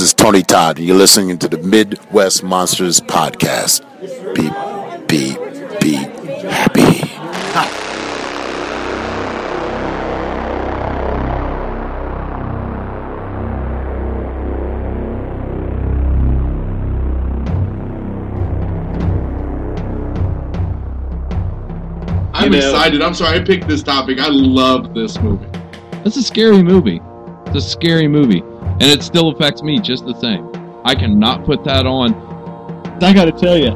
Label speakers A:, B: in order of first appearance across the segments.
A: This is Tony Todd, and you're listening to the Midwest Monsters Podcast. Be, be, be happy.
B: I'm excited. I'm sorry I picked this topic. I love this movie.
C: It's a scary movie. It's a scary movie. And it still affects me just the same. I cannot put that on. I gotta tell you,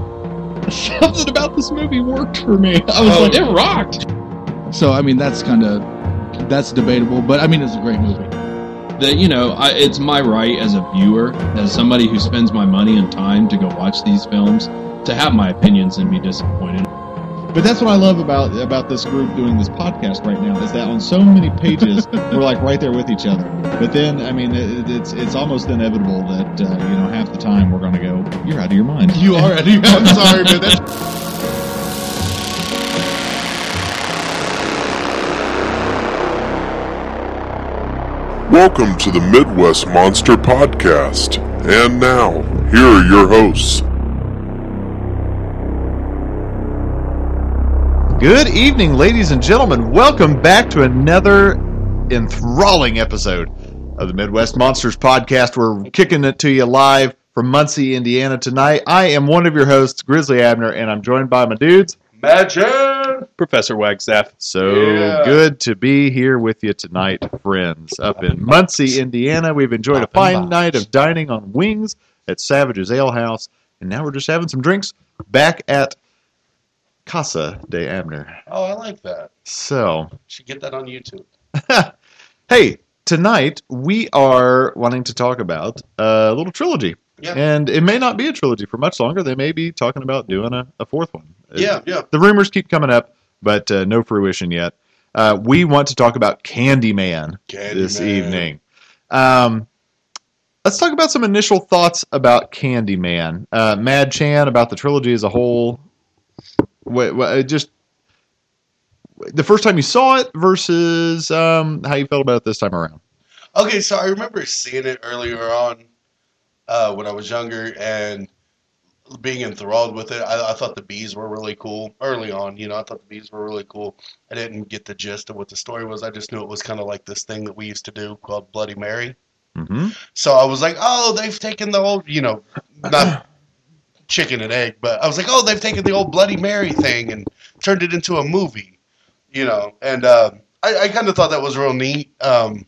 C: something about this movie worked for me. I was
B: Oh.
C: like, it rocked.
D: So I mean, that's kind of that's debatable, but I mean, it's a great movie.
C: That, you know, I, it's my right as a viewer, as somebody who spends my money and time to go watch these films, to have my opinions and be disappointed.
D: But that's what I love about about this group doing this podcast right now is that on so many pages we're like right there with each other. But then, I mean, it, it's it's almost inevitable that uh, you know half the time we're going to go, "You're out of your mind."
B: You are. I'm sorry, man. That's,
E: Welcome to the Midwest Monster Podcast. And now, here are your hosts.
F: Good evening, ladies and gentlemen. Welcome back to another enthralling episode of the Midwest Monsters Podcast. We're kicking it to you live from Muncie, Indiana tonight. I am one of your hosts, Grizzly Abner, and I'm joined by my dudes.
G: Professor Wagstaff.
F: So
B: Yeah.
F: good to be here with you tonight, friends. Up in Muncie, Indiana, we've enjoyed a fine night of dining on wings at Savage's Ale House, and now we're just having some drinks back at Casa de Abner.
B: oh, I like that.
F: So,
B: Should get that on YouTube.
F: hey, tonight we are wanting to talk about a little trilogy.
B: Yeah.
F: And it may not be a trilogy for much longer. They may be talking about doing a, a fourth one.
B: Yeah, yeah.
F: The rumors keep coming up, but uh, no fruition yet. Uh, we want to talk about Candyman this evening. Um, let's talk about some initial thoughts about Candyman. Uh, Mad Chan, about the trilogy as a whole. What, what, just the first time you saw it versus um, how you felt about it this time around.
H: Okay, so I remember seeing it earlier on uh, when I was younger and being enthralled with it. I, I thought the bees were really cool early on. You know, I thought the bees were really cool. I didn't get the gist of what the story was. I just knew it was kind of like this thing that we used to do called Bloody Mary.
F: Mm-hmm.
H: So I was like, oh, they've taken the old, you know, not chicken and egg, but I was like, oh, they've taken the old Bloody Mary thing and turned it into a movie, you know. And uh, I, I kind of thought that was real neat. Um,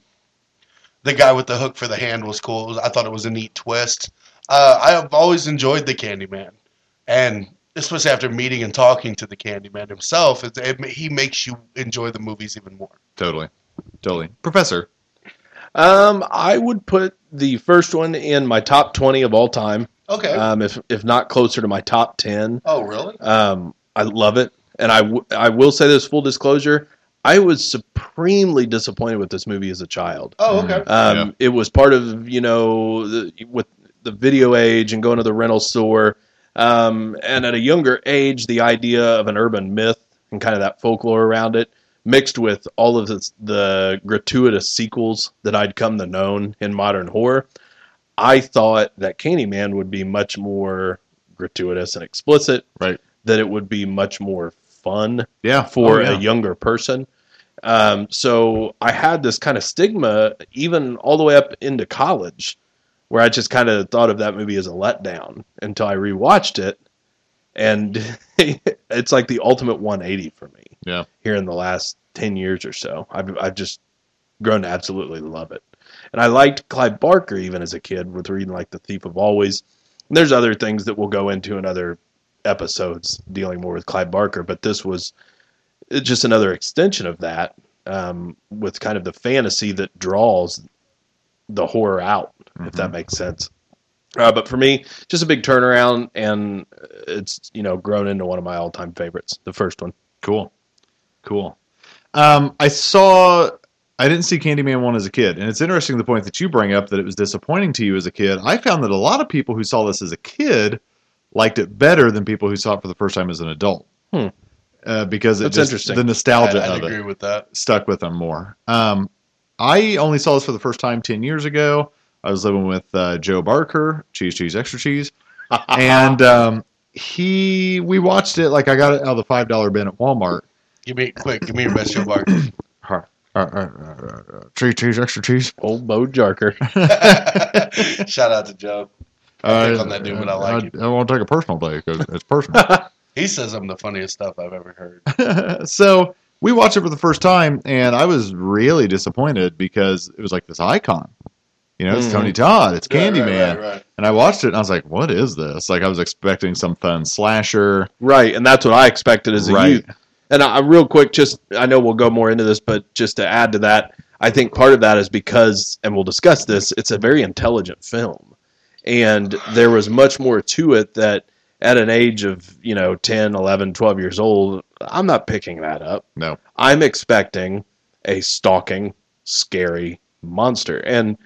H: the guy with the hook for the hand was cool. Was, I thought it was a neat twist. Uh, I have always enjoyed the Candyman, and especially after meeting and talking to the Candyman himself, it, it, he makes you enjoy the movies even more.
F: Totally, totally. Professor,
G: Um, I would put the first one in my top twenty of all time.
H: Okay.
G: Um, if if not closer to my top ten.
H: oh, really?
G: Um, I love it, and I, w- I will say this full disclosure. I was supremely disappointed with this movie as a child.
H: Oh, okay.
G: Um,
F: Yeah.
G: It was part of you know the, with the video age and going to the rental store, um, and at a younger age, the idea of an urban myth and kind of that folklore around it, mixed with all of this, the gratuitous sequels that I'd come to know in modern horror. I thought that Candyman would be much more gratuitous and explicit.
F: Right.
G: That it would be much more fun
F: yeah,
G: for
F: Oh, yeah.
G: a younger person. Um, so I had this kind of stigma even all the way up into college, where I just kind of thought of that movie as a letdown until I rewatched it, and it's like the ultimate 180 for me.
F: Yeah.
G: Here in the last 10 years or so, I've I've just grown to absolutely love it, and I liked Clive Barker even as a kid with reading like The Thief of Always. And there's other things that we'll go into in other episodes dealing more with Clive Barker, but this was just another extension of that um, with kind of the fantasy that draws the horror out, if that makes sense. Uh, but for me, just a big turnaround, and it's you know grown into one of my all-time favorites, the first one.
F: Cool. Cool. Um, I saw. I didn't see Candyman one as a kid, and it's interesting the point that you bring up that it was disappointing to you as a kid. I found that a lot of people who saw this as a kid liked it better than people who saw it for the first time as an adult.
G: Hmm.
F: Uh, because it just,
G: interesting.
F: the nostalgia
H: I, I'd
F: of
H: agree
F: it
H: with that.
F: stuck with them more. Um, I only saw this for the first time ten years ago. I was living with uh, Joe Barker, cheese, cheese, extra cheese, and um, he we watched it like I got it out of the five dollar bin at Walmart.
H: Give me quick. Give me your best Joe Barker.
F: Uh, uh, uh, uh, cheese, cheese, extra cheese.
G: Old Bo Jarker.
H: Shout out to Joe. I pick on that dude, but I like
F: I,
H: him.
F: I won't take a personal day because it's personal.
H: He says I'm the funniest stuff I've ever heard.
F: so we watched it for the first time, and I was really disappointed because it was like this icon. You know, it's
G: Mhm.
F: Tony Todd, it's
H: Right,
F: Candyman,
H: right, right, right.
F: and I watched it and I was like, "What is this?" Like I was expecting some fun slasher,
G: Right, and that's what I expected as a
F: right?
G: youth. And I, I real quick, just I know we'll go more into this, but just to add to that, I think part of that is because, and we'll discuss this, it's a very intelligent film, and there was much more to it that at an age of you know 10 11 12 years old i'm not picking that up.
F: No,
G: i'm expecting a stalking scary monster. And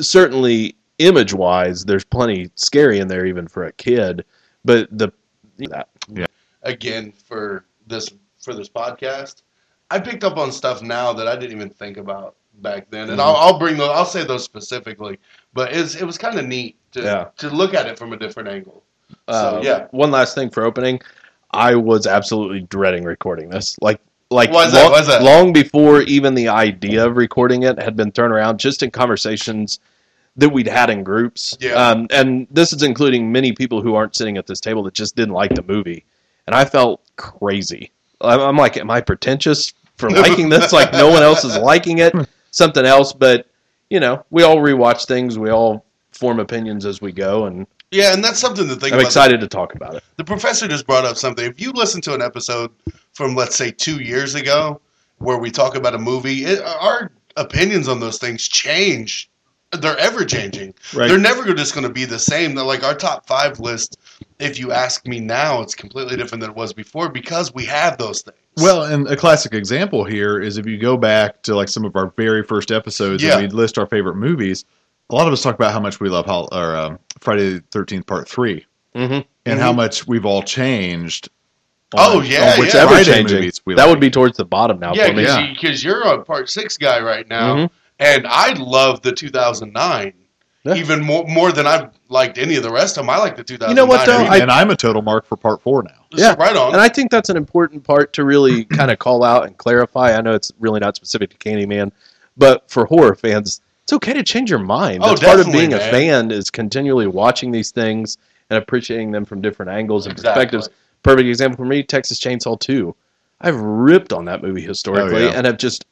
G: certainly image wise there's plenty scary in there even for a kid but the that
H: Again for this for this podcast, I picked up on stuff now that I didn't even think about back then, and I'll, I'll bring those. I'll say those specifically, but it's, it was kind of neat to
G: Yeah.
H: to look at it from a different angle.
G: Uh,
H: So, yeah.
G: One last thing for opening, I was absolutely dreading recording this. Like, like long,
H: that?
G: long before even the idea of recording it had been thrown around, just in conversations that we'd had in groups.
H: Yeah.
G: Um, and this is including many people who aren't sitting at this table that just didn't like the movie, and I felt crazy. I'm, I'm like, am I pretentious for liking this? like no one else is liking it. Something else, but you know, we all rewatch things. We all form opinions as we go, and
H: Yeah, and that's something to think
G: I'm
H: about.
G: excited to talk about it.
H: The professor just brought up something. If you listen to an episode from, let's say, two years ago, where we talk about a movie, it, our opinions on those things change. They're ever changing.
F: Right.
H: They're never just going to be the same. They're like our top five list. If you ask me now, it's completely different than it was before because we have those things.
F: Well, and a classic example here is if you go back to like some of our very first episodes
H: Yeah.
F: and we list our favorite movies, a lot of us talk about how much we love Hol- or, um, Friday the Thirteenth Part 3
G: Mm-hmm.
F: and how much we've all changed.
H: Oh, yeah,
F: on
H: yeah.
F: Friday
G: changing.
F: movies we
G: That
F: like.
G: would be towards the bottom now
H: yeah,
G: for me.
F: Yeah.
H: because you're a part six guy right now,
G: Mhm.
H: and I love the 2009
G: Yeah.
H: even more more than I've liked any of the rest of them. I like the 2009.
G: know what, though? I-
F: and I'm a total mark for Part Four now.
G: Yeah.
H: right on.
G: And I think that's an important part to really kind of call out and clarify. I know it's really not specific to Candyman, but for horror fans, it's okay to change your mind.
H: Oh,
G: That's part of
H: definitely,
G: being a fan is continually watching these things and appreciating them from different angles and
H: Exactly.
G: perspectives. Perfect example for me, Texas Chainsaw 2. I've ripped on that movie historically
F: Oh, yeah.
G: and have just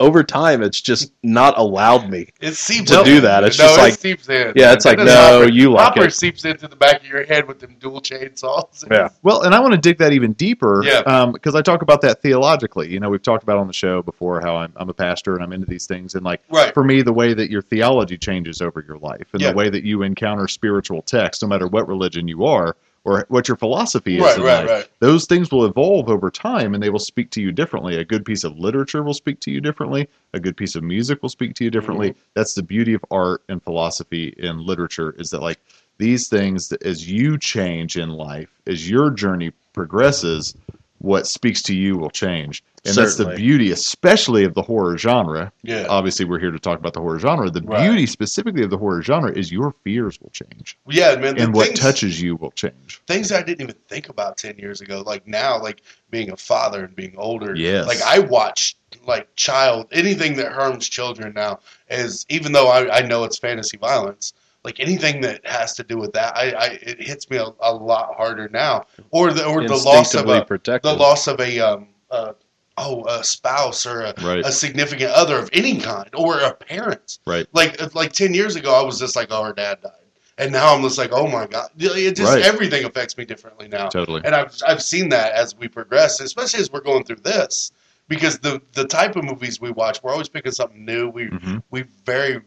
G: over time it's just not allowed me.
H: It seeps
G: to
H: in.
G: do that. It's
H: no,
G: just
H: it
G: like-
H: seeps in.
G: Yeah, it's like,
H: It
G: no,
H: hopper,
G: you like
H: hopper
G: it.
H: seeps into the back of your head with them dual chainsaws.
G: Yeah.
F: Well, and I want to dig that even deeper,
H: Yeah.
F: Um, because I talk about that theologically. You know, we've talked about on the show before how I'm, I'm a pastor and I'm into these things, and like
H: Right.
F: for me, the way that your theology changes over your life, and
H: Yeah.
F: the way that you encounter spiritual text, no matter what religion you are or what your philosophy is,
H: Right, right, right.
F: those things will evolve over time, and they will speak to you differently. A good piece of literature will speak to you differently. A good piece of music will speak to you differently.
H: Mm-hmm.
F: That's the beauty of art and philosophy and literature is that like these things as you change in life, as your journey progresses, what speaks to you will change. And that's the beauty, especially of the horror genre.
H: Yeah.
F: Obviously, we're here to talk about the horror genre. The
H: Right.
F: beauty specifically of the horror genre is your fears will change.
H: Yeah, man.
F: And what
H: things-
F: touches you will change.
H: things I didn't even think about ten years ago. Like now, like being a father and being older.
F: Yes.
H: Like I watch like child anything that harms children now is even though I, I know it's fantasy violence. Like anything that has to do with that, I, I it hits me a, a lot harder now. Or the or the loss of a
G: protective.
H: the loss of a um uh, oh a spouse or a,
F: Right.
H: a significant other of any kind or a parent.
F: Right.
H: Like like ten years ago, I was just like, oh, her dad died, and now I'm just like, oh my god, it just
F: Right.
H: everything affects me differently now.
F: Totally.
H: And I've I've seen that as we progress, especially as we're going through this, because the the type of movies we watch, we're always picking something new. We
F: Mhm.
H: we very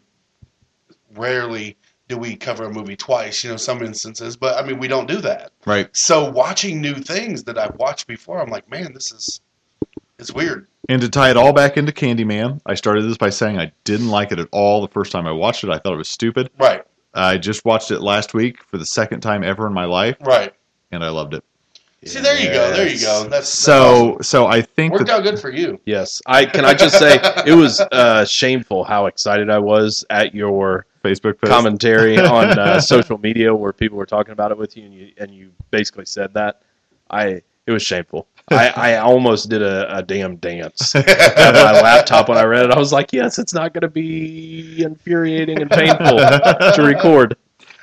H: rarely do we cover a movie twice. You know, some instances, but I mean, we don't do that.
F: Right.
H: So watching new things that I've watched before, I'm like, man, this is it's weird.
F: And to tie it all back into Candyman, I started this by saying I didn't like it at all the first time I watched it. I thought it was stupid.
H: Right,
F: I just watched it last week for the second time ever in my life,
H: right.
F: and I loved it.
H: See, there you go, there you go. That's, that's
F: So,
H: awesome.
F: so I think
H: worked
F: that
H: out good for you.
G: Yes, I can. I just say it was uh, shameful how excited I was at your
F: Facebook post.
G: commentary on uh, social media where people were talking about it with you, and you and you basically said that. I it was shameful. I, I almost did a, a damn dance at my laptop when I read it. I was like, yes, it's not going to be infuriating and painful to record.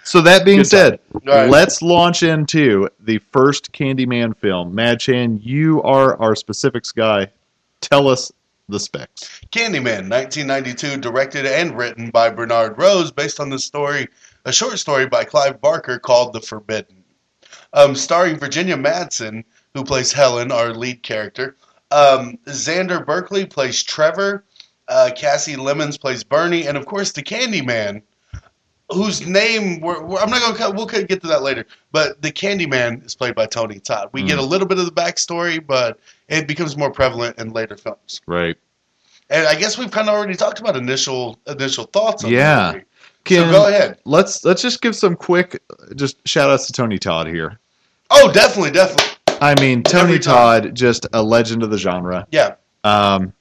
F: So that being
G: Good
F: said,
H: All right.
F: let's launch into the first Candyman film. Mad Chan, you are our specifics guy. Tell us the specs.
H: Candyman, 1992, directed and written by Bernard Rose, based on the story, a short story by Clive Barker called The Forbidden. Um, starring Virginia Madsen, who plays Helen, our lead character. Um, Xander Berkeley plays Trevor. Uh, Kasi Lemmons plays Bernie, and of course the Candyman, whose name we're, we're- I'm not gonna cut. We'll get to that later. But the Candyman is played by Tony Todd. We get a little bit of the backstory, but it becomes more prevalent in later films.
F: Right.
H: And I guess we've kind of already talked about initial initial thoughts. On
F: Yeah.
H: the.
F: Can,
H: so go ahead.
F: Let's let's just give some quick just shout outs to Tony Todd here.
H: Oh, definitely, definitely.
F: I mean, Tony Todd, just a legend of the genre.
H: Yeah,
F: Um,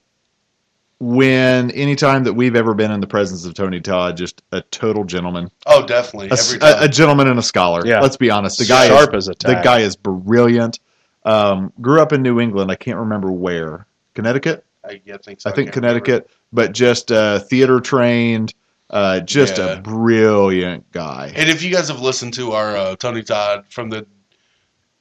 F: when anytime that we've ever been in the presence of Tony Todd, just a total gentleman,
H: Oh, definitely.
F: a,
H: Every
F: a-
H: time.
F: a gentleman and a scholar.
G: Yeah.
F: Let's be honest. The guy
G: Sharp
F: is
G: as a
F: the guy is brilliant. Um, grew up in New England. I can't remember where. Connecticut.
H: I, yeah, I think so.
F: I think
H: can't remember.
F: Connecticut, but just uh, theater trained. Uh, just
H: Yeah.
F: a brilliant guy.
H: And if you guys have listened to our uh, Tony Todd from the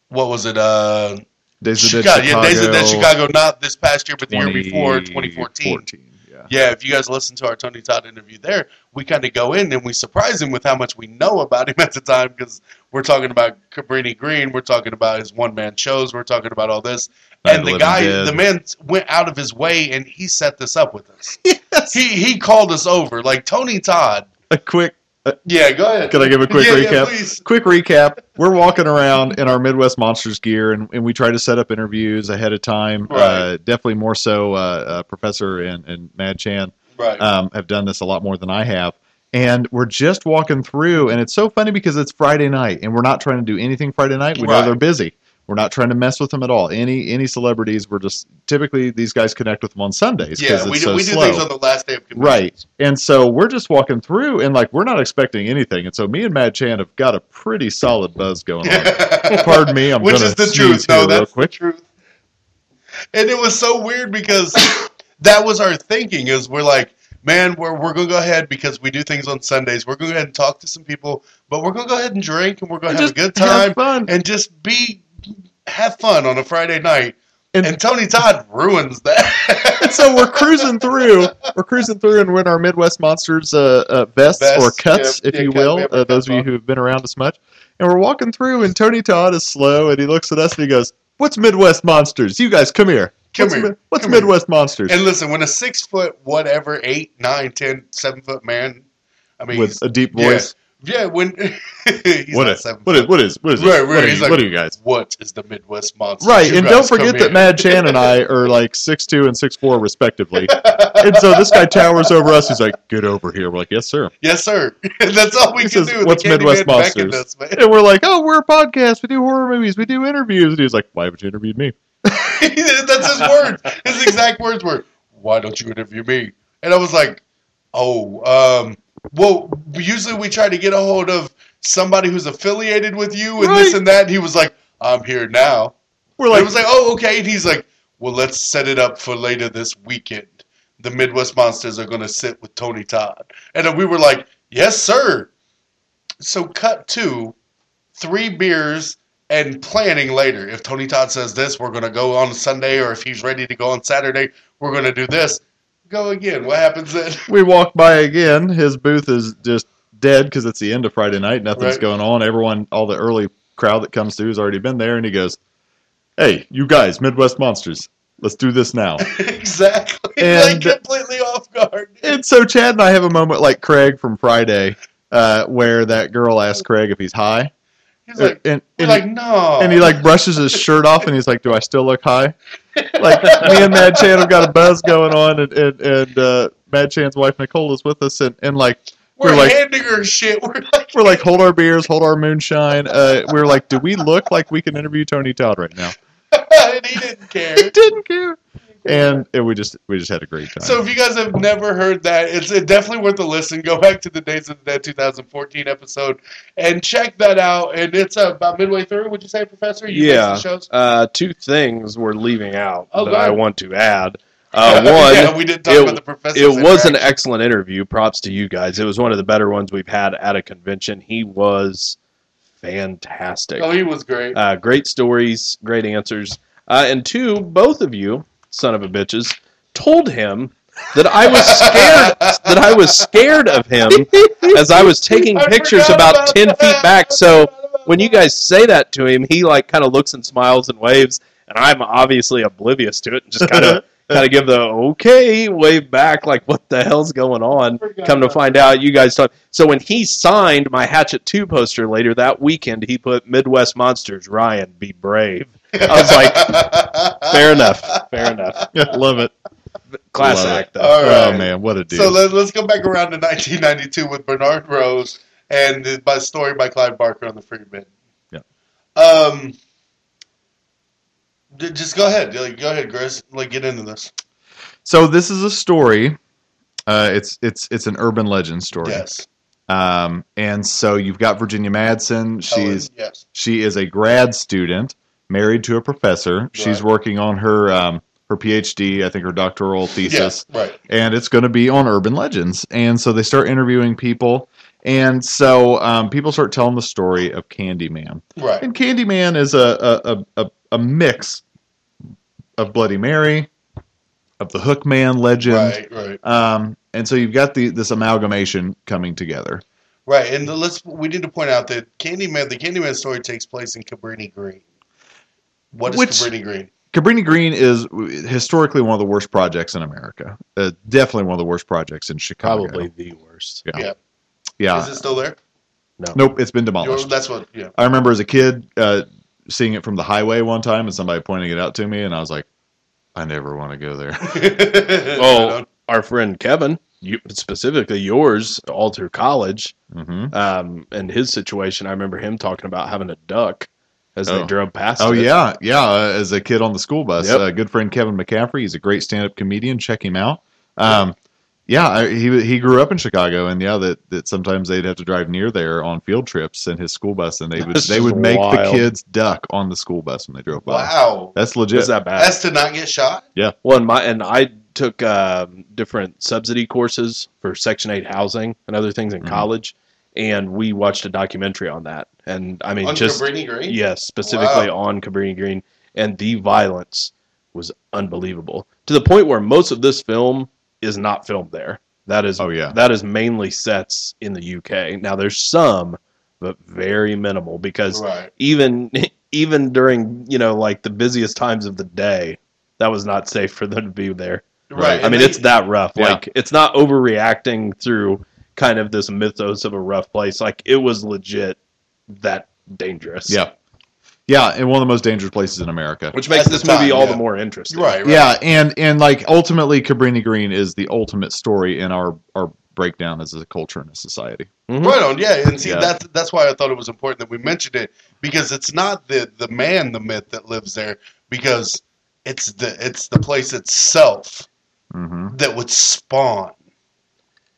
H: what was it? Uh,
F: Days of Dead
H: Chicago, yeah, Days of Dead
F: Chicago,
H: Chicago. Not this past year, but the year before, 2014.
F: 2014, Yeah.
H: Yeah, if you guys listen to our Tony Todd interview there, we kind of go in and we surprise him with how much we know about him at the time because we're talking about Cabrini Green, we're talking about his one man shows, we're talking about all this, and the
F: the
H: guy,
F: Dead.
H: the man went out of his way and he set this up with us.
F: Yes.
H: He he called us over like Tony Todd.
F: A quick
H: Yeah, go ahead.
F: Can I give a quick
H: Yeah, yeah,
F: recap?
H: please.
F: quick recap. We're walking around in our Midwest Monsters gear, and, and we try to set up interviews ahead of time. Uh, definitely more so, uh, uh, Professor and, and Mad Chan
H: Right.
F: um, have done this a lot more than I have. And we're just walking through, and it's so funny because it's Friday night, and we're not trying to do anything Friday night. We know they're busy. We're not trying to mess with them at all. Any any celebrities, we're just typically these guys connect with them on Sundays
H: yeah,
F: it's
H: we do,
F: so
H: we do things on the last day of.
F: Right. And so we're just walking through and like we're not expecting anything. And so me and Mad Chan have got a pretty solid buzz going on. Pardon me, I'm
H: Which is the truth. No,
F: real
H: that's the
F: quick.
H: truth. And it was so weird because that was our thinking is we're like, man, we're, we're going to go ahead because we do things on Sundays. We're going to go ahead and talk to some people, but we're going to go ahead and drink and we're going to have a good time and just be have fun on a Friday night.
F: And-
H: And, Tony Todd ruins that.
F: So we're cruising through. We're cruising through and we're in our Midwest Monsters uh, uh, vests,
H: Vests,
F: or cuts,
H: yeah,
F: if
H: yeah,
F: you will.
H: we have our
F: Uh, those of you who have been around us much. And we're walking through, and Tony Todd is slow, and he looks at us and he goes, "What's Midwest Monsters? You guys, come here.
H: Come
F: what's
H: here.
F: What's
H: Come here."
F: Midwest Monsters?"
H: and listen, when a six foot, whatever, eight, nine, ten, seven foot man, I mean,
F: With a deep voice.
H: Yeah, when he's
F: What is, what is what is what is
H: Right, right,
F: What, are you,
H: like-
F: what are you guys?
H: What is the Midwest monster?
F: Right, and don't forget that Mad Chan and I are like six two and six four respectively. and so this guy towers over us. He's like, "Get over here." We're like, "Yes, sir."
H: Yes, sir. That's all we
F: He
H: can
F: says,
H: do.
F: "What's Midwest Monsters?"
H: us.
F: And we're like, "Oh, we're a podcast. We do horror movies. We do interviews." And he's like, "Why haven't you interviewed me?"
H: That's his words. His exact words were, "Why don't you interview me?" And I was like, "Oh, um, well, usually we try to get a hold of somebody who's affiliated with you and this and that." And he was like, "I'm here now."
F: We're
H: And
F: like,
H: I was like, "Oh, okay." And he's like, "Well, let's set it up for later this weekend. The Midwest Monsters are going to sit with Tony Todd." And we were like, "Yes, sir." So cut to three beers and planning later. If Tony Todd says this, we're going to go on Sunday, or if he's ready to go on Saturday, we're going to do this. Go again. What happens then?
F: we walk by again. His booth is just dead because it's the end of Friday night. Nothing's
H: Right.
F: going on. Everyone, all the early crowd that comes through has already been there. And he goes, "Hey, you guys, Midwest Monsters, let's do this now."
H: exactly.
F: And-
H: like completely off guard.
F: And so Chad and I have a moment like Craig from Friday, uh, where that girl asks Craig if he's high,
H: He's like,
F: and
H: we're
F: and,
H: like, no.
F: and he like brushes his shirt off, and he's like, "Do I still look high?" Like me and Mad Chan have got a buzz going on, and and, and uh, Mad Chan's wife Nicole is with us, and, and like
H: we're,
F: we're like
H: handing her shit. We're like,
F: we're like hold our beers, hold our moonshine. Uh, we're like, do we look like we can interview Tony Todd right now?
H: and he didn't care.
F: He didn't care. And, and we just we just had a great time.
H: So if you guys have never heard that, it's definitely worth a listen. Go back to the Days of the Dead 2014 episode and check that out. And it's uh, about midway through. Would you say, Professor? You
G: yeah.
H: the shows?
G: Uh, two things we're leaving out
H: Oh,
G: that I want to add. Uh, one,
H: yeah, we didn't talk
G: it-
H: about the professor.
G: it was an excellent interview. Props to you guys. It was one of the better ones we've had at a convention. He was fantastic.
H: Oh, he was great.
G: Uh, great stories, great answers. Uh, and two, both of you, son of a bitches, told him that I was scared that I was scared of him as I was taking
H: I
G: pictures about,
H: about
G: ten
H: that.
G: feet back. So when you guys say that to him, he like kind of looks and smiles and waves, and I'm obviously oblivious to it and just kind of kind of give the okay wave back, like what the hell's going on? Come to find out, you guys talk. So when he signed my Hatchet Two poster later that weekend, he put Midwest Monsters. Ryan, be brave. I was like, fair enough, fair enough.
F: love it.
G: Class
F: Love
G: act though.
H: All right.
F: Oh man, what a dude!
H: So let, let's go back around to 1992 with Bernard Rose and the by story by Clive Barker on the Forbidden.
F: Yeah.
H: Um. j- Just go ahead. Like, go ahead, Chris. Like, get into this.
F: So this is a story. Uh, it's it's it's an urban legend story.
H: Yes.
F: Um, and so you've got Virginia Madsen. She's
H: Helen, yes.
F: she is a grad student, married to a professor. She's working on her um, her PhD, I think her doctoral thesis,
H: Yes. Right.
F: and it's going to be on urban legends. And so they start interviewing people, and so um, people start telling the story of Candyman.
H: Right.
F: And Candyman is a a, a, a, a mix of Bloody Mary, of the Hookman legend.
H: Right. Right.
F: Um, and so you've got the this amalgamation coming together.
H: Right. And the, let's we need to point out that Candyman, the Candyman story takes place in Cabrini Green. What is
F: Which-
H: Cabrini Green?
F: Cabrini Green is historically one of the worst projects in America. Uh, definitely one of the worst projects in Chicago.
G: Probably the worst.
F: Yeah.
H: Yeah.
F: Yeah.
H: Is it still there? No.
F: Nope, it's been
H: You're-
F: demolished.
H: that's what. Yeah.
F: I remember as a kid uh, seeing it from the highway one time and somebody pointing it out to me, and I was like, I never want to go there.
G: Well, our friend Kevin, you, specifically yours, all through college,
F: hmm
G: um, and his situation, I remember him talking about having a duck as they
F: Oh.
G: drove past.
F: Oh
G: it.
F: yeah, yeah. Uh, as a kid on the school bus,
G: Yep.
F: uh, good friend Kevin McCaffrey. He's a great stand-up comedian. Check him out. Um, yeah, I, he he grew up in Chicago, and yeah, that, that sometimes they'd have to drive near there on field trips in his school bus, and they would
G: That's
F: they would make the kids duck on the school bus when they drove by.
H: Wow.
F: That's legit.
G: Is that bad?
H: That's to not get shot. Yeah.
G: Well, and my and I took um, different subsidy courses for Section Eight housing and other things in
F: Mhm.
G: college, and we watched a documentary on that. And I mean,
H: on
G: just
H: Cabrini Green.
G: yes, specifically
H: Wow.
G: on Cabrini Green, and the violence was unbelievable to the point where most of this film is not filmed there. That is,
F: Oh, yeah.
G: that is mainly sets in the UK. Now there's some, but very minimal because
H: Right.
G: even even during you know like the busiest times of the day, that was not safe for them to be there.
H: Right.
G: I mean,
H: they-
G: it's that rough.
F: Yeah.
G: Like, it's not overreacting through kind of this mythos of a rough place. Like, it was legit that dangerous.
F: Yeah, yeah, and one of the most dangerous places in America.
G: Which makes
H: At
G: this
H: the time,
G: movie all
H: yeah.
G: the more interesting.
H: Right. Right.
F: Yeah, and and like ultimately, Cabrini Green is the ultimate story in our our breakdown as a culture and a society.
G: Mhm.
H: Right on, yeah, and see
F: Yeah.
H: that's that's why I thought it was important that we mentioned it because it's not the the man, the myth that lives there, because it's the it's the place itself
F: hmm
H: that would spawn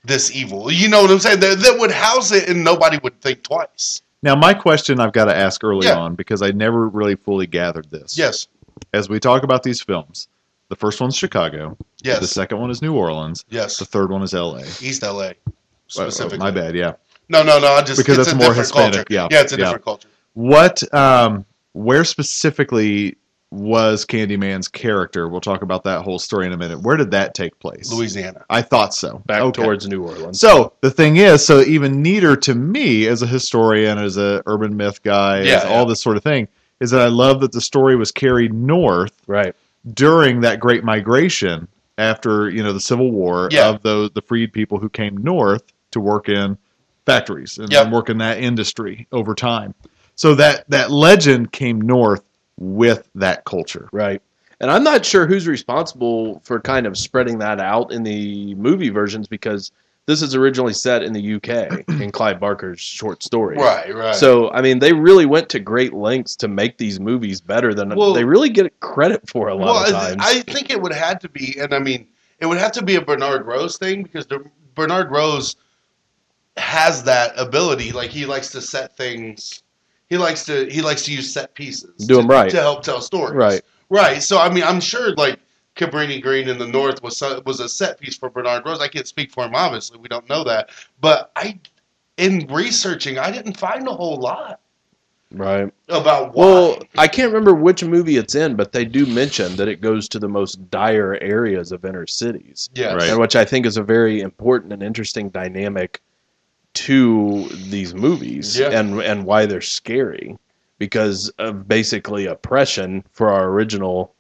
H: this evil. You know what I'm saying? That, that would house it, and nobody would think twice.
F: Now, my question I've got to ask early
H: Yeah.
F: on because I never really fully gathered this.
H: Yes,
F: As we talk about these films, the first one's Chicago.
H: Yes.
F: The second one is New Orleans.
H: yes.
F: The third one is L.A.
H: East LA specifically.
F: My bad. Yeah.
H: No, no, no. I just
F: Because
H: it's
F: that's
H: a
F: more
H: different
F: Hispanic,
H: culture.
F: yeah,
H: yeah, it's a
F: yeah.
H: different culture.
F: What? Um, where specifically was Candyman's character? We'll talk about that whole story in a minute. Where did that take place?
H: Louisiana.
F: I thought so.
G: Back
F: Okay.
G: towards New Orleans.
F: So the thing is, so even neater to me as a historian, as a urban myth guy,
H: Yeah,
F: as all this sort of thing, is that I love that the story was carried north
G: right.
F: during that Great Migration after you know the Civil War
H: Yeah.
F: of the the freed people who came north to work in factories and,
H: Yep.
F: and work in that industry over time. So that that legend came north with that culture.
G: Right. And I'm not sure who's responsible for kind of spreading that out in the movie versions because this is originally set in the UK in Clive Barker's short story.
H: Right, right.
G: So I mean, they really went to great lengths to make these movies better than
H: Well-
G: they really get credit for a lot
H: well,
G: of times.
H: I think it would have to be, and I mean, it would have to be a Bernard Rose thing because the, Bernard Rose has that ability. Like he likes to set things. He likes to he likes to use set pieces.
G: Do 'em
H: to-
G: right.
H: to help tell stories.
G: Right.
H: Right. So I mean, I'm sure like Cabrini Green in the North was was a set piece for Bernard Rose. I can't speak for him, obviously. We don't know that, but I, in researching, I didn't find a whole lot
G: right.
H: about why.
G: Well, I can't remember which movie it's in, but they do mention that it goes to the most dire areas of inner cities.
H: yes.
F: Right.
G: and which I think is a very important and interesting dynamic to these movies
H: Yeah.
G: and and why they're scary because of basically oppression for our original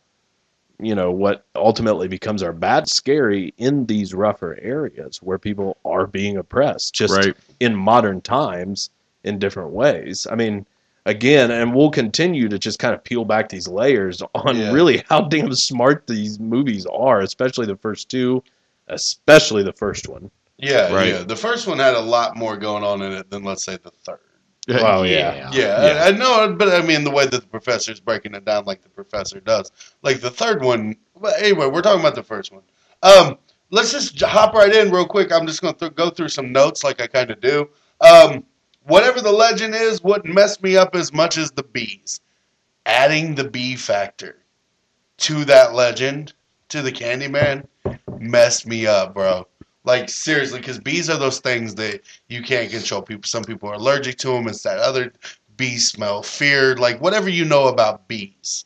G: you know what ultimately becomes our bad scary in these rougher areas where people are being oppressed just
F: Right.
G: in modern times in different ways i mean again and we'll continue to just kind of peel back these layers on
H: Yeah.
G: really how damn smart these movies are especially the first two especially the first one
H: Yeah,
F: Right.
H: yeah. The first one had a lot more going on in it than let's say the third.
G: Well, yeah.
H: Yeah, I, I know, but I mean the way that the professor's breaking it down, like the professor does. Like the third one. But anyway, we're talking about the first one. Um, let's just hop right in real quick. I'm just going to th- go through some notes, like I kind of do. Um, whatever the legend is, wouldn't mess me up as much as the bees. Adding the bee factor to that legend, to the Candyman, messed me up, bro. Like seriously, because bees are those things that you can't control. People, some people are allergic to them. It's that other bee smell, fear, like whatever you know about bees.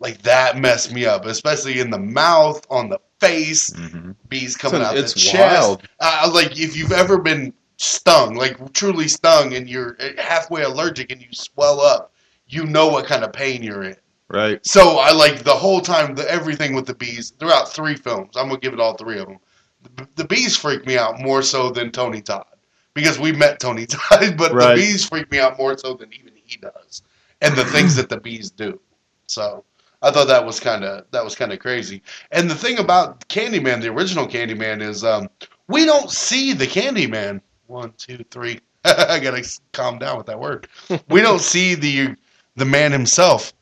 H: Like that messed me up, especially in the mouth, on the face,
F: Mhm.
H: bees coming
G: It's-
H: out
G: it's
H: the chest.
G: wild.
H: Uh, like if you've ever been stung, like truly stung, and you're halfway allergic and you swell up, you know what kind of pain you're in.
F: Right.
H: So I like the whole time, the everything with the bees throughout three films. I'm gonna give it all three of them. The, bees freak me out more so than Tony Todd because we met Tony Todd, but
F: Right.
H: the bees freak me out more so than even he does, and the things that the bees do. So I thought that was kind of that was kind of crazy. And the thing about Candyman, the original Candyman, is um, we don't see the Candyman. One, two, three. I gotta calm down with that word. we don't see the the man himself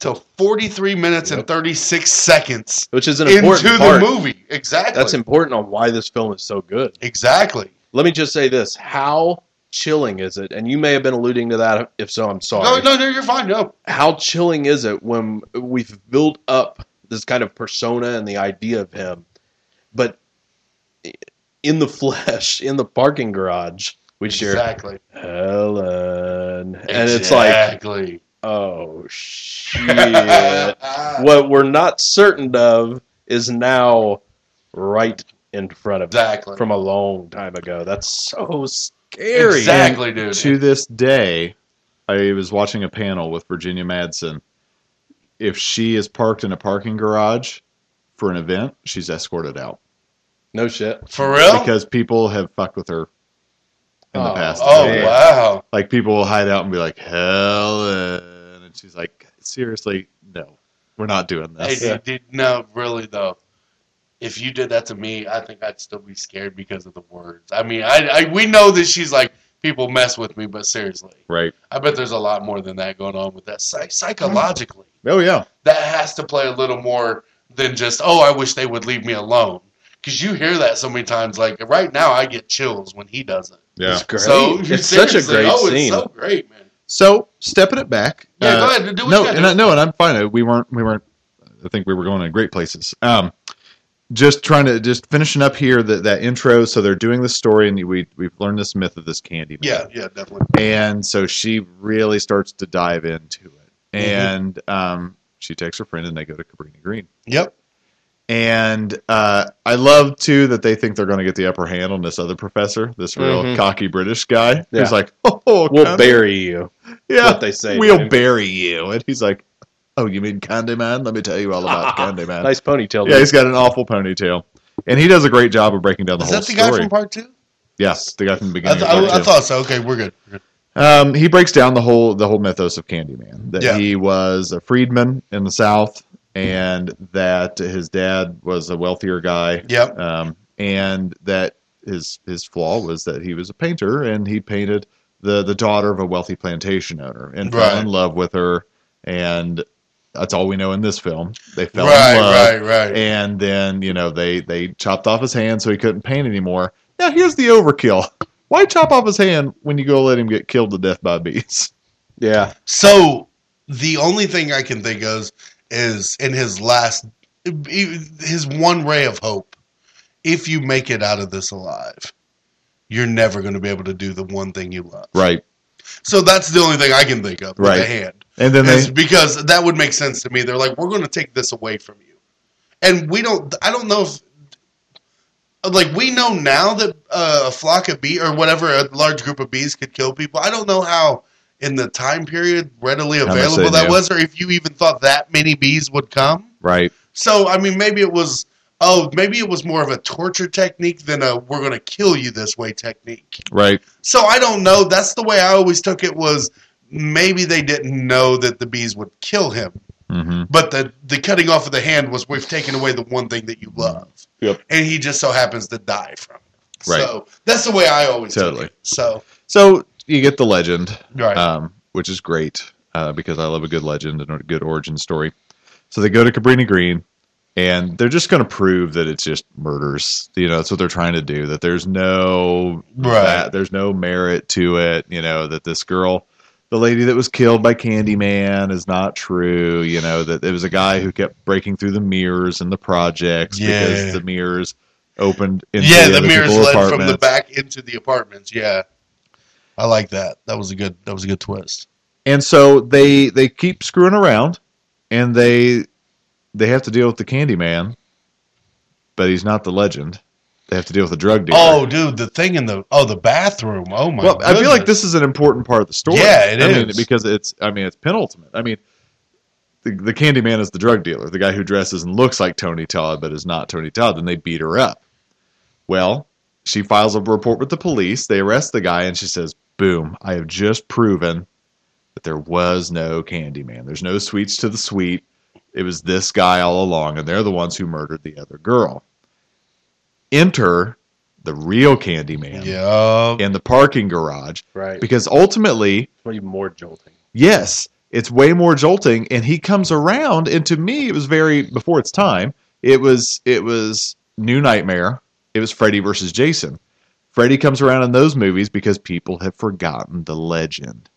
H: till 43 minutes and 36 seconds
G: which is an
H: into
G: important
H: the movie. Exactly.
G: That's important on why this film is so good.
H: exactly.
G: Let me just say this: How chilling is it? And you may have been alluding to that. If so, I'm sorry.
H: No, no, no, you're fine. No.
G: How chilling is it when we've built up this kind of persona and the idea of him, but in the flesh, in the parking garage, we share
H: Exactly.
G: Helen, and it's like,
H: Exactly.
G: Oh shit. what we're not certain of is now right in front of
H: exactly.
G: from a long time ago. That's so scary.
H: Exactly, dude.
F: To this day, I was watching a panel with Virginia Madsen. If she is parked in a parking garage for an event, she's escorted out
G: No shit.
H: For real?
F: because people have fucked with her in the
G: Oh,
F: past.
H: oh
G: man.
H: wow.
F: Like people will hide out and be like, Helen, uh, and she's like, seriously, no, we're not doing
H: Hey,
F: this.
H: dude, dude, no, really though. If you did that to me, I think I'd still be scared because of the words. I mean, I, I we know that she's like people mess with me, but seriously,
F: Right?
H: I bet there's a lot more than that going on with that Psych- psychologically.
F: Oh yeah,
H: That has to play a little more than just oh, I wish they would leave me alone. Because you hear that so many times. Like right now, I get chills when he does it.
F: Yeah.
G: It's great.
H: So
G: it's such a
H: seriously,
G: great
H: oh,
G: scene.
H: It's so great, man.
F: So stepping it back.
H: Yeah,
F: uh,
H: go ahead. Do what
F: no,
H: you gotta
F: and
H: do.
F: I, no, and I'm fine. We weren't. We weren't. I think we were going in great places. Um, just trying to just finishing up here that that intro. So they're doing the story, and we we've learned this myth of this candy.
H: Yeah, yeah, definitely.
F: and so she really starts to dive into it,
H: Mm-hmm.
F: and um, she takes her friend, and they go to Cabrini Green.
H: Yep.
F: And uh, I love too that they think they're going to get the upper hand on this other professor, this real
G: Mhm.
F: cocky British guy,
G: Yeah.
F: who's like, "Oh,
G: We'll
F: Candy-
G: bury you.
F: yeah,
G: what they say,
F: We'll
G: dude.
F: bury you." And he's like, "Oh, you mean Candyman? Let me tell you all about Candyman."
G: Nice ponytail.
F: Yeah,
G: dude.
F: he's got an awful ponytail, and he does a great job of breaking down the
H: Is
F: whole story.
H: Is that the guy from part two?
F: yes, the guy from the
H: I,
F: beginning.
H: th-
F: of part
H: I, I
F: two.
H: thought so. Okay, we're good. We're good.
F: Um, he breaks down the whole the whole mythos of Candyman. That
H: Yeah.
F: he was a freedman in the South, and that his dad was a wealthier guy,
H: Yep.
F: um, and that his his flaw was that he was a painter and he painted the the daughter of a wealthy plantation owner and fell in love with her and that's all we know in this film. They fell
H: right,
F: in love
H: right, right.
F: and then you know they they chopped off his hand so he couldn't paint anymore. Now here's the overkill. Why chop off his hand when you go let him get killed to death by bees?
G: Yeah.
H: So the only thing I can think of is in his last, his one ray of hope. If you make it out of this alive, you're never going to be able to do the one thing you love.
F: Right.
H: So that's the only thing I can think of
F: Right.
H: the hand.
F: And then
H: Is
F: they
H: because that would make sense to me. They're like, we're going to take this away from you, and we don't. I don't know if. Like we know now that uh, a flock of bee or whatever a large group of bees could kill people. I don't know how in the time period readily available
F: they
H: that
F: knew.
H: was, or if you even thought that many bees would come.
F: right.
H: So I mean, maybe it was. Oh, maybe it was more of a torture technique than a "we're going to kill you this way" technique.
F: Right.
H: So I don't know. That's the way I always took it. Was maybe they didn't know that the bees would kill him,
F: hmm
H: but the the cutting off of the hand was we've taken away the one thing that you love,
F: Yep.
H: and he just so happens to die from it.
F: Right.
H: So that's the way I always took
F: Totally.
H: it. So
F: So you get the legend,
H: right.
F: um, which is great uh, because I love a good legend and a good origin story. So they go to Cabrini Green, and they're just going to prove that it's just murders. You know, that's what they're trying to do. That there's no
H: Right.
F: that- there's no merit to it. You know, that this girl, the lady that was killed by Candyman, is not true. You know, that it was a guy who kept breaking through the mirrors in the projects
H: Yeah.
F: because the mirrors opened into
H: yeah,
F: the,
H: the mirrors led from the back into the apartments. Yeah, I like that. That was a good. That was a good twist.
F: and so they they keep screwing around and they they have to deal with the Candyman, but he's not the legend. They have to deal with the drug dealer.
H: Oh, dude, the thing in the oh the bathroom. Oh my.
F: well, I feel like this is an important part of the story.
H: Yeah, it
F: I mean, because it's I mean it's penultimate. I mean, the the Candyman is the drug dealer, the guy who dresses and looks like Tony Todd but is not Tony Todd. Then they beat her up. Well, she files a report with the police. They arrest the guy, and she says, "Boom! I have just proven that there was no Candyman. There's no sweets to the sweet. It was this guy all along, and they're the ones who murdered the other girl." Enter the real Candyman
H: Yeah.
F: in the parking garage
G: Right.
F: because ultimately,
G: It's even more jolting.
F: yes, it's way more jolting, and he comes around, and to me, it was very before its time. It was it was New Nightmare. It was Freddy versus Jason. Freddy comes around in those movies because people have forgotten the legend.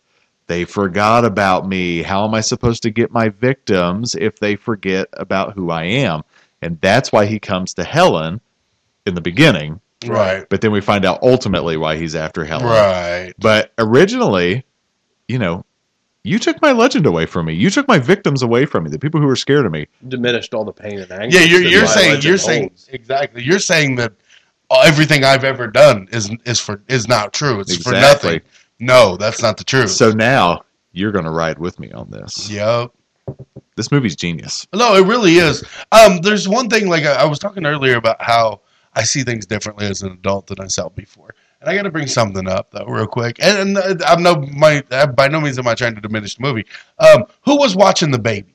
F: They forgot about me. How am I supposed to get my victims if they forget about who I am? And that's why he comes to Helen in the beginning.
H: Right.
F: But then we find out ultimately why he's after Helen.
H: Right.
F: But originally, you know, you took my legend away from me. You took my victims away from me. The people who were scared of me.
G: Diminished all the pain and anger.
H: Yeah, you're you're saying you're saying exactly. You're saying that everything I've ever done is is for is not true. It's for nothing. No, that's not the truth.
F: So now you're going to ride with me on this.
H: Yep.
F: This movie's genius.
H: No, it really is. Um, there's one thing like I, I was talking earlier about how I see things differently as an adult than I saw before, and I got to bring something up though, real quick. And, and uh, I'm no my by no means am I trying to diminish the movie. Um, who was watching the baby?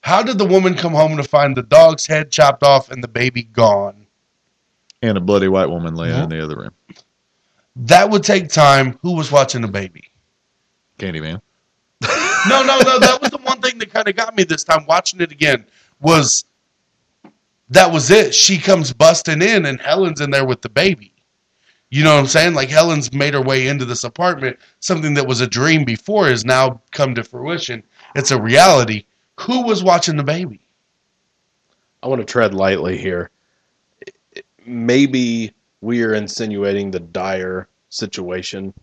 H: How did the woman come home to find the dog's head chopped off and the baby gone?
F: And a bloody white woman laying in the other room.
H: That would take time. Who was watching the baby?
F: Candyman.
H: No, no, no. That was the one thing that kind of got me this time watching it again. Was that was it? She comes busting in, and Helen's in there with the baby. You know what I'm saying? Like Helen's made her way into this apartment. Something that was a dream before has now come to fruition. It's a reality. Who was watching the baby?
G: I want to tread lightly here. Maybe we are insinuating the dire situation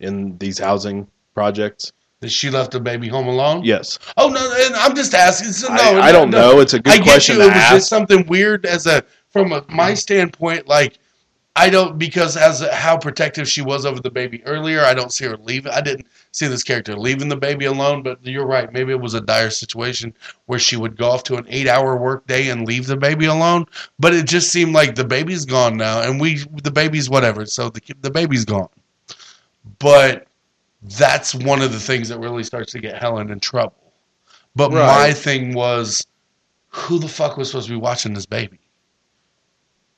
G: in these housing projects.
H: That she left the baby home alone?
G: Yes.
H: Oh no, and I'm just asking. So, no,
G: I, I don't
H: no,
G: know. It's a good
H: I get
G: question
H: you.
G: to
H: It was
G: ask.
H: just something weird as a from a, my standpoint. Like I don't because as how protective she was over the baby earlier. I don't see her leaving. I didn't see this character leaving the baby alone. But you're right. Maybe it was a dire situation where she would go off to an eight hour work day and leave the baby alone. But it just seemed like the baby's gone now, and we the baby's whatever. So the the baby's gone. But that's one of the things that really starts to get Helen in trouble. But my thing was, who the fuck was supposed to be watching this baby?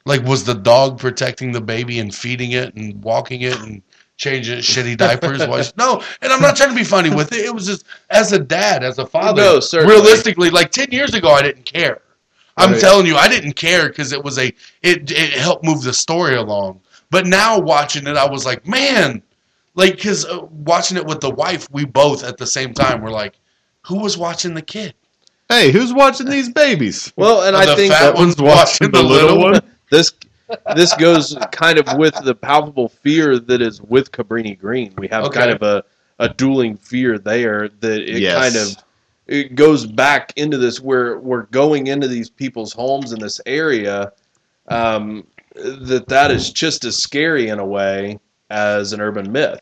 H: Like, was the dog protecting the baby and feeding it and walking it and changing its shitty diapers? Was no, and I'm not trying to be funny with it. It was just as a dad, as a father.
G: No, certainly.
H: realistically, like ten years ago, I didn't care. I'm
G: Right.
H: telling you, I didn't care because it was a it it helped move the story along. But now watching it, I was like, man, like because uh, watching it with the wife, we both at the same time were like, who was watching the kid?
F: Hey, who's watching these babies?
G: Well, and
H: The
G: I think
H: fat
G: that
H: one's watching the little one.
G: This this goes kind of with the palpable fear that is with Cabrini Green. We have
H: Okay.
G: kind of a, a dueling fear there that it
F: Yes.
G: kind of it goes back into this where we're going into these people's homes in this area um, that that is just as scary in a way as an urban myth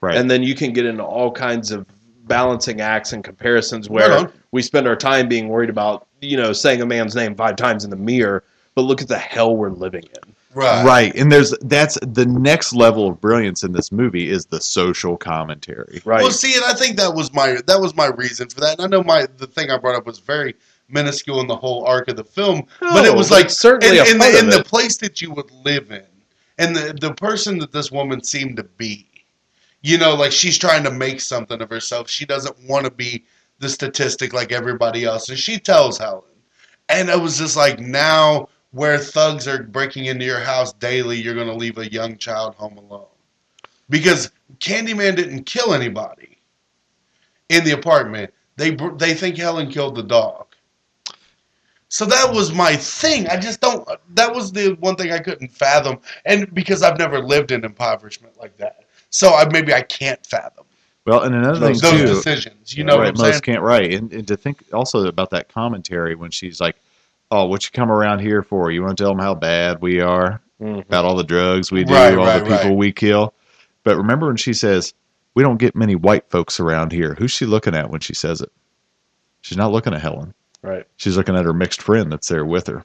F: Right.
G: and then you can get into all kinds of balancing acts and comparisons
H: Right
G: where
H: on.
G: we spend our time being worried about you know saying a man's name five times in the mirror but look at the hell we're living in
H: Right.
F: Right, and there's that's the next level of brilliance in this movie is the social commentary.
G: right
H: Well, see, and I think that was my that was my reason for that. And I know my the thing I brought up was very minuscule in the whole arc of the film, but it was like
G: it's certainly
H: in,
G: a
H: in the in the place that you would live in, and the the person that this woman seemed to be. You know, like she's trying to make something of herself. She doesn't want to be the statistic like everybody else, and she tells Helen. And it was just like now, where thugs are breaking into your house daily, you're going to leave a young child home alone because Candyman didn't kill anybody in the apartment. They they think Helen killed the dog. So that was my thing. I just don't. That was the one thing I couldn't fathom, and because I've never lived in impoverishment like that, so I maybe I can't fathom
F: Well, and another
H: those,
F: thing too,
H: decisions. You know
F: right,
H: what I'm
F: most
H: saying?
F: can't right, and, and to think also about that commentary when she's like, "Oh, what you come around here for? You want to tell them how bad we are
G: Mhm.
F: about all the drugs we do,
H: Right,
F: all
H: right,
F: the people
H: right.
F: we kill." But remember when she says, "We don't get many white folks around here." Who's she looking at when she says it? She's not looking at Helen.
G: right
F: She's looking at her mixed friend that's there with her.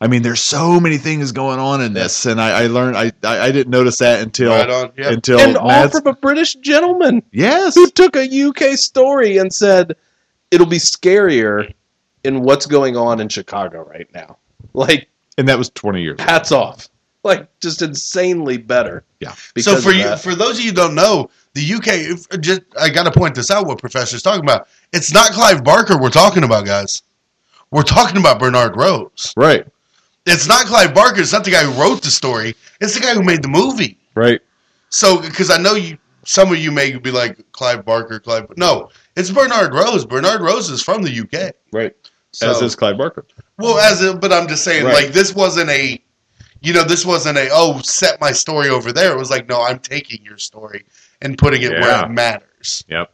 F: I mean, there's so many things going on in this, and I, I learned I, I I didn't notice that until
H: Right on. Yeah.
F: until
G: and all from a british gentleman
F: yes,
G: who took a uk story and said it'll be scarier in what's going on in chicago right now like
F: and that was 20 years. ago.
G: hats off like just insanely better
F: Yeah.
H: So for you,
G: that.
H: for those of you who don't know, the UK. If, uh, just I got to point this out. What Professor's talking about? It's not Clive Barker we're talking about, guys. We're talking about Bernard Rose.
F: Right,
H: It's not Clive Barker. It's not the guy who wrote the story. It's the guy who made the movie.
F: right.
H: So, because I know you, some of you may be like Clive Barker, Clive. No, it's Bernard Rose. Bernard Rose is from the UK.
F: Right.
H: So,
F: As is Clive Barker.
H: well, as a, but I'm just saying,
F: Right.
H: like this wasn't a, you know, this wasn't a oh set my story over there. It was like no, I'm taking your story and putting it where it matters.
F: Yep.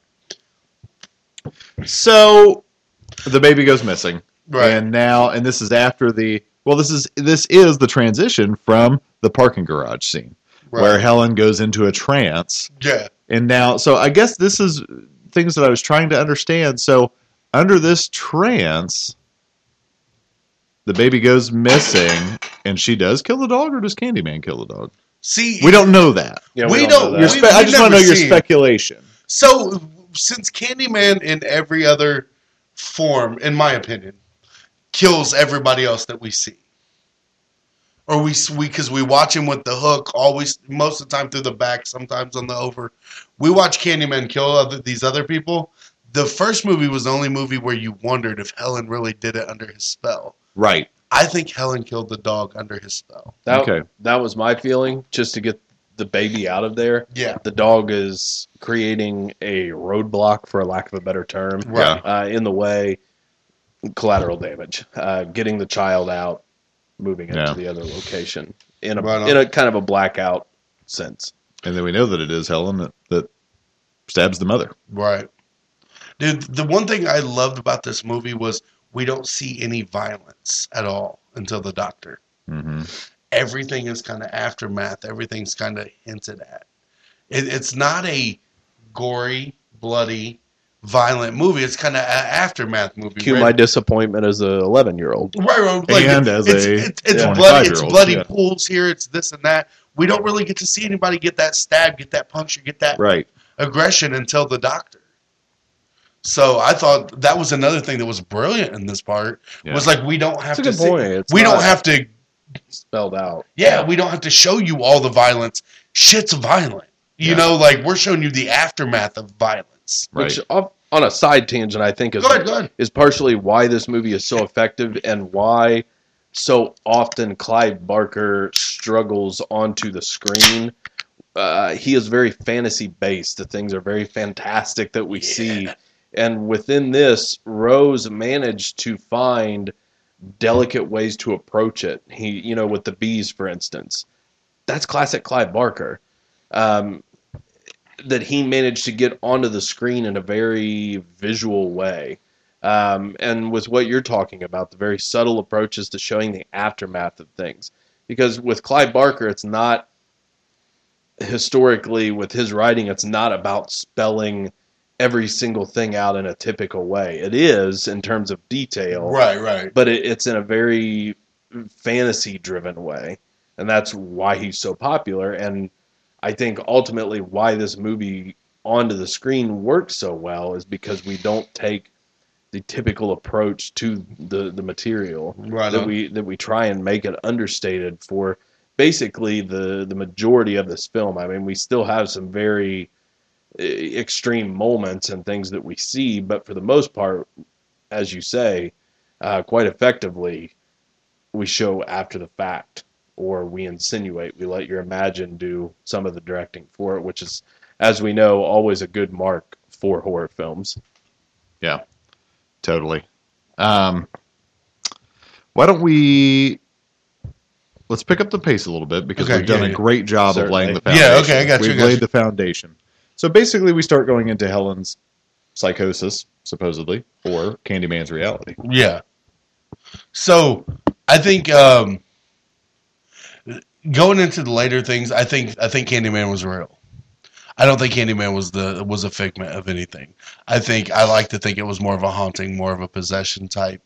F: So the baby goes missing.
H: Right.
F: And now and this is after the well this is this is the transition from the parking garage scene where Helen goes into a trance
H: yeah.
F: and now so I guess this is things that I was trying to understand. So under this trance the baby goes missing and she does kill the dog or does Candyman kill the dog?
H: See,
F: We don't know that.
G: yeah,
H: we
G: don't
H: don't-
G: know
F: Your
G: that.
H: we-
F: spe- I
H: we've
F: just want to know your
H: seen-
F: speculation.
H: So, since Candyman in every other form, in my opinion, kills everybody else that we see, or we we because we watch him with the hook always most of the time through the back, sometimes on the over. We watch Candyman kill other, these other people. The first movie was the only movie where you wondered if Helen really did it under his spell.
F: Right.
H: I think Helen killed the dog under his spell.
G: That,
F: Okay.
G: that was my feeling, just to get the baby out of there.
H: Yeah,
G: The dog is creating a roadblock, for a lack of a better term,
H: right.
G: uh, in the way. Collateral damage, uh, getting the child out, moving it
F: Yeah.
G: to the other location in a
H: Right
G: in a kind of a blackout sense.
F: And then we know that it is Helen that, that stabs the mother.
H: Right. Dude, the one thing I loved about this movie was we don't see any violence at all until the doctor.
F: Mm-hmm.
H: Everything is kind of aftermath. Everything's kind of hinted at. It, it's not a gory, bloody, violent movie. It's kind of an aftermath movie.
G: Cue
H: Right-
G: my disappointment as a 11 year old.
H: Right, right. Like,
F: And as
H: it's,
F: a
H: it's, it's
G: yeah,
H: bloody, it's bloody
F: yeah.
H: pools here. It's this and that. We don't really get to see anybody get that stab, get that puncture, get that
F: Right.
H: aggression until the doctor. So I thought that was another thing that was brilliant in this part
F: Yeah.
H: was like we don't have
G: That's
H: to see, we don't have to
G: spelled out.
H: Yeah, we don't have to show you all the violence. Shit's violent. You
F: Yeah.
H: know, like we're showing you the aftermath of violence.
G: Which, on a side tangent, I think is
H: ahead,
G: is partially why this movie is so effective and why so often Clive Barker struggles onto the screen. Uh, he is very fantasy based. The things are very fantastic that we see. And within this, Rose managed to find delicate ways to approach it. He, you know, with the bees, for instance, that's classic Clive Barker. Um, that he managed to get onto the screen in a very visual way. Um, and with what you're talking about, the very subtle approaches to showing the aftermath of things. Because with Clive Barker, it's not historically, with his writing, it's not about spelling every single thing out in a typical way. It is in terms of detail,
H: Right, right.
G: but it, it's in a very fantasy driven way. And that's why he's so popular. And I think ultimately why this movie onto the screen works so well is because we don't take the typical approach to the, the material
H: Right.
G: that we that we try and make it understated for basically the the majority of this film. I mean, we still have some very uh, extreme moments and things that we see, but for the most part, as you say, uh, quite effectively, we show after the fact, or we insinuate. We let your imagine do some of the directing for it, which is, as we know, always a good mark for horror films.
F: Yeah, totally. Um, why don't we let's pick up the pace a little bit because
H: Okay,
F: we've done
H: yeah,
F: a
H: yeah.
F: great job of laying the foundation.
H: Yeah, okay, I got you,
F: We've
H: got
F: laid
H: you.
F: the foundation. So basically, we start going into Helen's psychosis, supposedly, or Candyman's reality.
H: Yeah. So I think um, going into the later things, I think I think Candyman was real. I don't think Candyman was the was a figment of anything. I think I like to think it was more of a haunting, more of a possession type.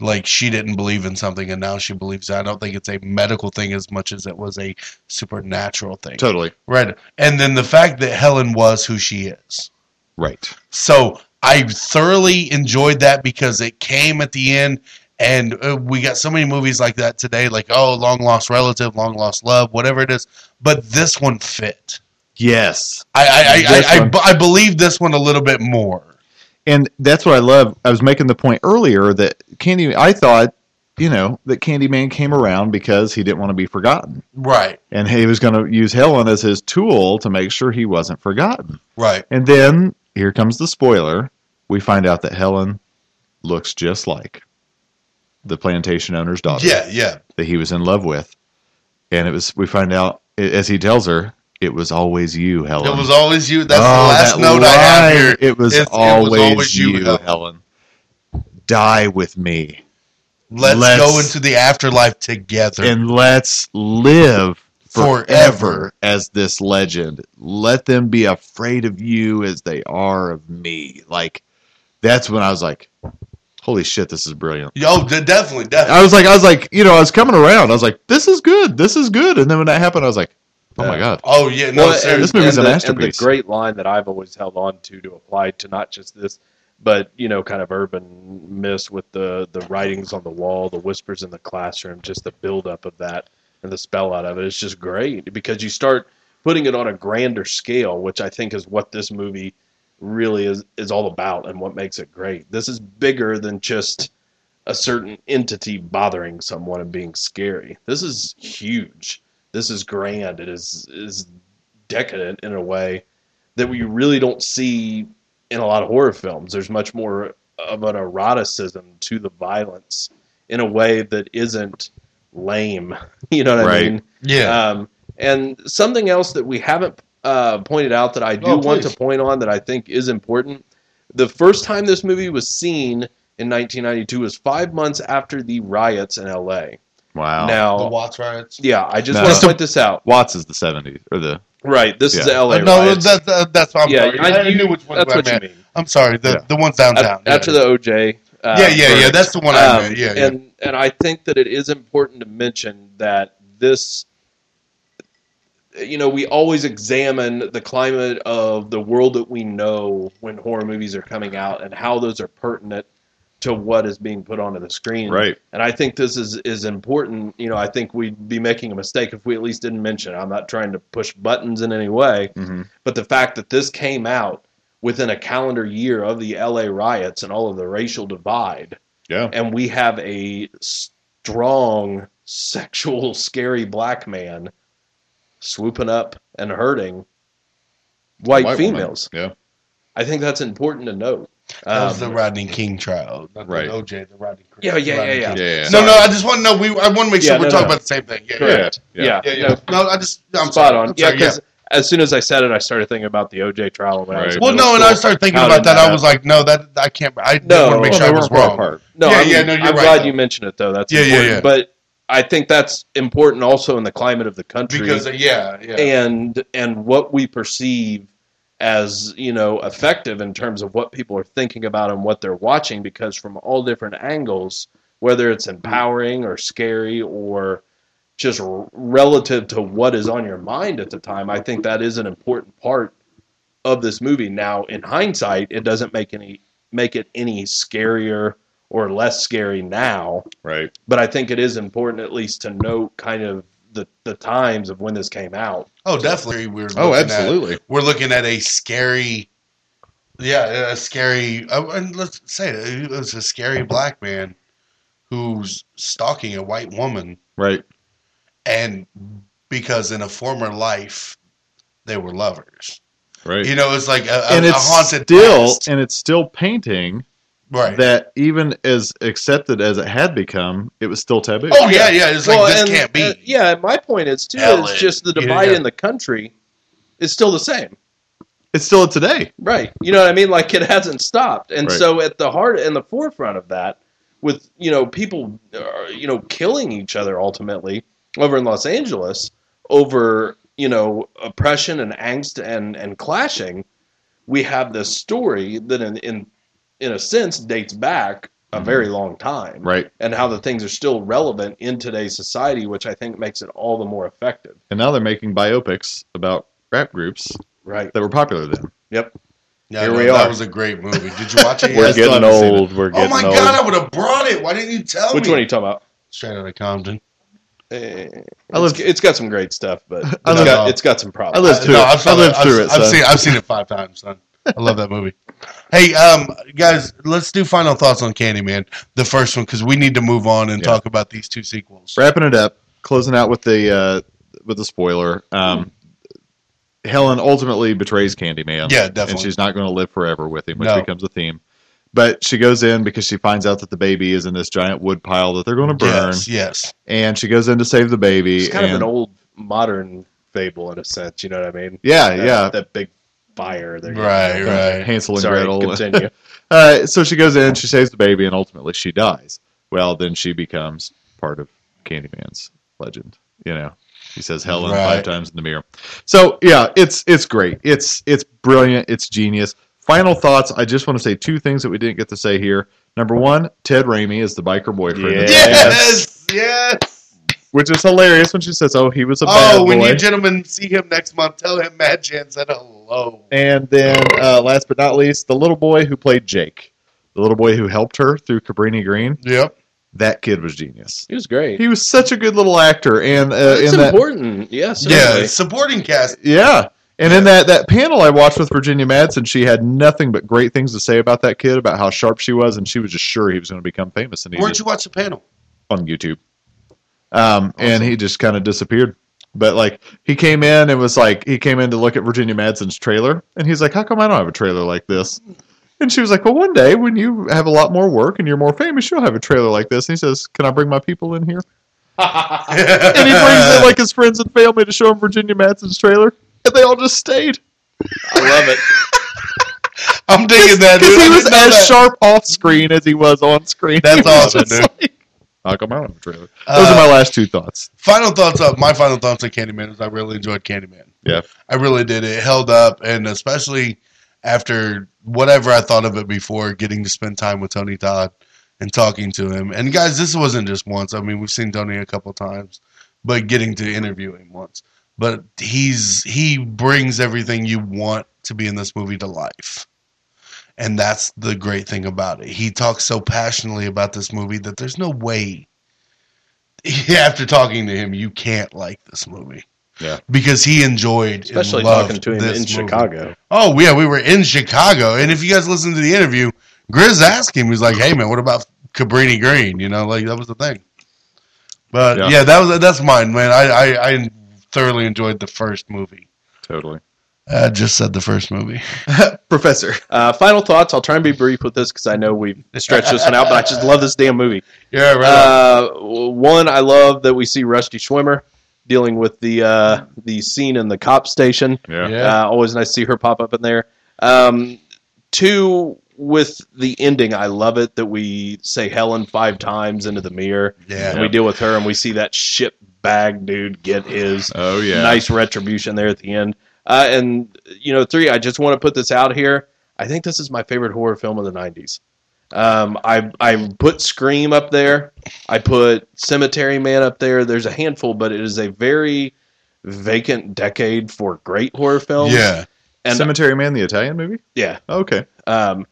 H: Like she didn't believe in something and now she believes. it. I don't think it's a medical thing as much as it was a supernatural thing.
F: Totally.
H: Right. And then the fact that Helen was who she is.
F: Right.
H: So I thoroughly enjoyed that because it came at the end, and uh, we got so many movies like that today, like oh, long lost relative, long lost love, whatever it is. But this one fit.
F: Yes.
H: I I I, I, I, I believe this one a little bit more.
F: And that's what I love. I was making the point earlier that Candy. I thought, you know, that Candyman came around because he didn't want to be forgotten,
H: Right.
F: and he was going to use Helen as his tool to make sure he wasn't forgotten.
H: Right.
F: And then here comes the spoiler. We find out that Helen looks just like the plantation owner's daughter
H: Yeah. Yeah.
F: that he was in love with. And it was we find out as he tells her, it was always you, Helen.
H: It was always you. That's
F: Oh,
H: the last
F: that
H: note I have here.
F: It was,
H: It's- it was
F: always,
H: always you,
F: you,
H: Helen.
F: Helen. Die with me.
H: Let's,
F: Let's-
H: go into the afterlife together.
F: and let's live forever,
H: Forever.
F: as this legend. Let them be afraid of you as they are of me. Like that's when I was like, "Holy shit, this is brilliant."
H: Yo, de- definitely, definitely.
F: I was like, I was like, you know, I was coming around. I was like, "This is good. This is good." And then when that happened, I was like, "Oh my god."
H: Oh yeah, no,
G: Well,
H: sir.
F: this movie's a
G: the,
F: masterpiece.
G: And the great line that I've always held on to to apply to not just this, but you know, kind of urban myths with the the writings on the wall, the whispers in the classroom, just the buildup of that and the spell out of it. It's just great because you start putting it on a grander scale, which I think is what this movie really is is all about and what makes it great. This is bigger than just a certain entity bothering someone and being scary. This is huge. This is grand. It is is decadent in a way that we really don't see in a lot of horror films. There's much more of an eroticism to the violence in a way that isn't lame. You know what I
F: Right.
G: mean?
H: yeah.
G: Um, and something else that we haven't uh, pointed out that I do
H: Oh,
G: want to point on that I think is important. The first time this movie was seen in 1992 was five months after the riots in LA.
F: Wow.
G: Now,
H: the Watts riots.
G: yeah, I just
F: No.
G: want to point this out.
F: Watts is the '70s or the
G: Right, this is the LA
H: Uh, no,
G: riots.
H: that, that, that's I'm
G: yeah,
H: sorry.
G: I,
H: I, knew which one
G: that's
H: I
G: what
H: meant.
G: you mean.
H: I'm sorry. The
G: Yeah.
H: the ones downtown.
G: Af- After
H: yeah.
G: the OJ. Uh,
H: yeah, yeah, yeah. That's the one I
G: Um,
H: meant. Yeah, yeah.
G: And and I think that it is important to mention that this you know, we always examine the climate of the world that we know when horror movies are coming out and how those are pertinent to what is being put onto the screen.
F: Right.
G: And I think this is is important. You know, I think we'd be making a mistake if we at least didn't mention. It. I'm not trying to push buttons in any way,
F: hmm
G: but the fact that this came out within a calendar year of the LA riots and all of the racial divide,
F: Yeah.
G: and we have a strong, sexual, scary black man swooping up and hurting white,
F: White woman.
G: females.
F: Yeah.
G: I think that's important to note.
H: That was
G: Um,
H: the Rodney King trial, not
F: Right.
H: the OJ, the Rodney.
G: Yeah, yeah, yeah,
H: Rodney
G: yeah.
H: King.
F: Yeah. yeah.
H: No, no, I just want to know. We, I want to make sure
G: Yeah,
H: we're
G: no,
H: talking
G: no.
H: about the same thing. Yeah, yeah,
G: Correct.
F: Yeah.
G: Yeah,
H: yeah.
G: yeah.
H: yeah. No, I just, I'm
G: spot
H: sorry.
G: on.
H: I'm
G: Yeah,
H: sorry,
G: because as soon as I said it, I started thinking about the OJ trial when I was
H: Well,
G: middle
H: no, and I started thinking
G: How
H: about
G: did
H: that. I was like, no, that I can't. I
G: No.
H: want to make sure
F: they
H: I was wrong.
F: apart.
G: No,
H: Yeah,
G: I'm,
H: yeah, no, you're
G: I'm
H: right,
G: glad
H: though.
G: you mentioned it though. That's
H: Yeah, yeah, yeah.
G: But I think that's important also in the climate of the country
H: Because uh, yeah, yeah.
G: and and what we perceive as you know effective in terms of what people are thinking about and what they're watching. Because from all different angles, whether it's empowering or scary or just relative to what is on your mind at the time, I think that is an important part of this movie. Now, in hindsight, it doesn't make any make it any scarier or less scary now,
F: Right.
G: but I think it is important at least to note kind of the the times of when this came out.
H: oh, definitely. We're
F: Oh, absolutely.
H: At, we're looking at a scary, yeah, a scary. Uh, and let's say it, it was a scary black man who's stalking a white woman,
F: Right.
H: and because in a former life they were lovers.
F: Right.
H: You know, it's like a, a,
F: and
H: a
F: it's
H: haunted
F: still
H: past.
F: and it's still painting
H: right.
F: that even as accepted as it had become, it was still taboo.
H: oh yeah, yeah. It's like this
G: and-
H: can't be.
G: uh, yeah, and my point is too
H: Ellen,
G: is just the
H: yeah,
G: divide
H: yeah.
G: in the country is still the same.
F: It's still today.
G: Right. You know what I mean? Like it hasn't stopped. And
F: Right.
G: so at the heart and the forefront of that, with you know people, uh, you know, killing each other ultimately over in Los Angeles over you know oppression and angst and and clashing, we have this story that in in in a sense dates back a very long time,
F: Right.
G: And how the things are still relevant in today's society, which I think makes it all the more effective.
F: And now they're making biopics about rap groups
G: Right.
F: that were popular then.
G: Yep.
H: Yeah,
G: Here
H: no,
G: we
H: that
G: are.
H: was a great movie. Did you watch it?
F: We're
H: yet?
G: getting old.
F: We're getting Oh
H: my
F: old.
H: god, I would have brought it. Why didn't you tell
G: Which
H: me?
G: Which one are you talking about?
H: Straight out of Compton.
G: Eh,
F: I lived-
G: it's, it's got some great stuff, but it's got, it's got some problems.
F: I lived through
H: no,
F: it.
H: I've, saw
F: I lived
H: that.
F: through
H: I've,
F: it.
H: I've
F: son.
H: seen. I've seen it five times, son. I love that movie. Hey, um, guys, let's do final thoughts on Candyman, the first one, because we need to move on and
F: Yeah.
H: talk about these two sequels.
F: Wrapping it up, closing out with the uh, with the spoiler. Um, Helen ultimately betrays Candyman.
H: Yeah, definitely.
F: and she's not going to live forever with him, which
H: No.
F: becomes a theme. But she goes in because she finds out that the baby is in this giant wood pile that they're going to burn,
H: Yes, yes.
F: and she goes in to save the baby.
G: It's kind of an old modern fable in a sense. You know what I mean?
F: Yeah,
G: That-
F: yeah.
G: That big fire. There.
H: Right, right.
F: Hansel and
G: Sorry.
F: Gretel.
G: Continue.
F: Uh, so she goes in, she saves the baby, and ultimately she dies. Well, then she becomes part of Candyman's legend. You know, he says Helen
H: Right.
F: five times in the mirror. So yeah, it's it's great. It's it's brilliant. It's genius. Final thoughts. I just want to say two things that we didn't get to say here. Number one, Ted Raimi is the biker boyfriend, in this
H: Yes, yes.
F: which is hilarious when she says, "Oh, he was a bad
H: Oh, when you gentlemen see him next month, tell him Mad Chan said hello.
F: And then, uh, last but not least, the little boy who played Jake, the little boy who helped her through Cabrini Green.
H: Yep.
F: That kid was genius.
G: He was great.
F: He was such a good little actor, and uh,
G: It's
F: in that,
G: important. Yes.
H: Yeah, supporting cast.
F: yeah, and in that that panel I watched with Virginia Madsen, she had nothing but great things to say about that kid, about how sharp she was, and she was just sure he was going to become famous. And he
H: Where'd
F: just,
H: you watch the panel?
F: on YouTube, um, and he just kind of disappeared. But like he came in and was like he came in to look at Virginia Madsen's trailer, and he's like, "How come I don't have a trailer like this?" And she was like, "Well, one day when you have a lot more work and you're more famous, you'll have a trailer like this." And he says, "Can I bring my people in here?" and he brings in like his friends and family to show him Virginia Madsen's trailer, and they all just stayed
G: I love it.
H: I'm digging that,
F: because
H: dude.
F: he was as
H: that.
F: sharp off screen as he was on screen.
H: That's
F: He
H: awesome, dude.
F: like, Come I don't have a trailer? Those
H: Uh,
F: are my last two thoughts.
H: Final thoughts up. My final thoughts on Candyman is I really enjoyed Candyman.
F: Yeah.
H: I really did. It held up, and especially after whatever I thought of it before, getting to spend time with Tony Todd and talking to him. And guys, this wasn't just once. I mean, we've seen Tony a couple times, but getting to interview him once. But he's he brings everything you want to be in this movie to life. And that's the great thing about it. He talks so passionately about this movie that there's no way after talking to him you can't like this movie.
F: Yeah.
H: Because he enjoyed
G: Especially
H: and loved
G: talking to him
H: this
G: in
H: movie.
G: Chicago.
H: Oh yeah, we were in Chicago, and if you guys listen to the interview, Grizz asked him, he was like, "Hey man, what about Cabrini Green?" You know, like that was the thing. But
F: Yeah.
H: yeah, that was that's mine, man. I, I I thoroughly enjoyed the first movie.
F: Totally.
H: I just said the first movie.
F: Professor.
G: Uh, final thoughts. I'll try and be brief with this because I know we've stretched this one out, but I just love this damn movie.
H: Yeah, right.
G: Uh, one, I love that we see Rusty Schwimmer dealing with the uh, the scene in the cop station.
F: Yeah.
H: Yeah.
G: Uh, always nice to see her pop up in there. Um, two, with the ending, I love it that we say Helen five times into the mirror.
H: Yeah.
G: And we deal with her, and we see that shit bag dude get his
F: Oh yeah.
G: nice retribution there at the end. Uh, and you know, three, I just want to put this out here. I think this is my favorite horror film of the '90s. Um, I I put Scream up there. I put Cemetery Man up there. There's a handful, but it is a very vacant decade for great horror films.
H: yeah.
G: and
F: Cemetery Man, the Italian movie.
G: yeah,
F: Okay.
G: um,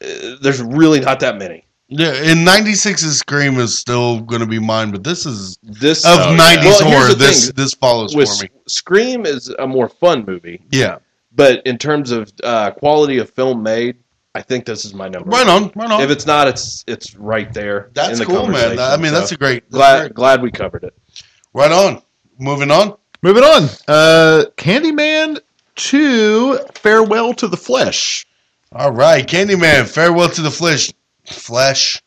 G: uh, there's really not that many.
H: Yeah, in '96's Scream is still going to be mine, but this is
G: This
H: of
G: oh, yeah.
H: '90s
G: Well,
H: horror.
G: the
H: This
G: thing.
H: this follows
G: with
H: for me.
G: Scream is a more fun movie,
H: Yeah,
G: but in terms of uh, quality of film made, I think this is my number.
H: right
G: one.
H: on, right on.
G: If it's not, it's it's right there.
H: that's
G: in the
H: cool, man. I mean, that's
G: So,
H: a great. That's
G: glad
H: great.
G: glad we covered it.
H: Right on. Moving on.
F: Moving on. Uh, Candyman Two. Farewell to the Flesh.
H: All right, Candyman. Farewell to the flesh. Flesh,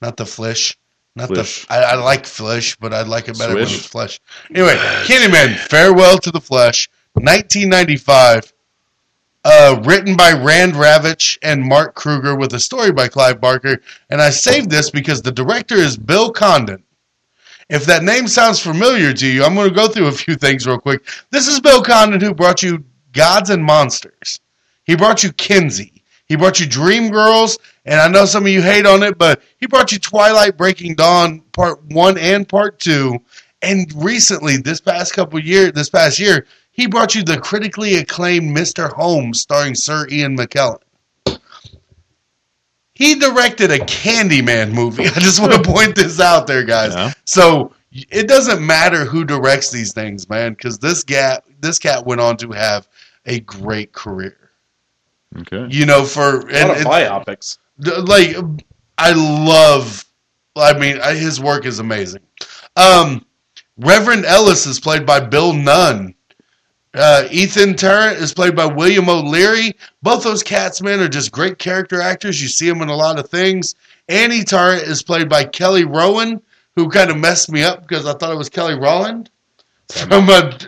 H: not the flesh. Not
F: Flesh.
H: the. I, I like flesh, but I like it better when it's flesh. Anyway, Candyman. Farewell to the flesh. 1995. Uh, written by Rand Ravich and Mark Kruger with a story by Clive Barker. And I saved this because the director is Bill Condon. If that name sounds familiar to you, I'm going to go through a few things real quick. This is Bill Condon who brought you Gods and Monsters. He brought you Kinsey. He brought you Dream Girls, and I know some of you hate on it, but he brought you Twilight Breaking Dawn Part One and Part Two. And recently, this past couple year, this past year, he brought you the critically acclaimed Mr. Holmes, starring Sir Ian McKellen. He directed a Candyman movie. I just want to point this out there, guys.
F: Yeah.
H: So it doesn't matter who directs these things, man, because this cat, this cat went on to have a great career.
F: Okay.
H: You know, for
G: A lot
H: and,
G: of biopics.
H: Like I love I mean I, his work is amazing. Um Reverend Ellis is played by Bill Nunn. Uh, Ethan Tarrant is played by William O'Leary. Both those cats, man, are just great character actors. You see them in a lot of things. Annie Tarrant is played by Kelly Rowan, who kind of messed me up because I thought it was Kelly Rowland. From a,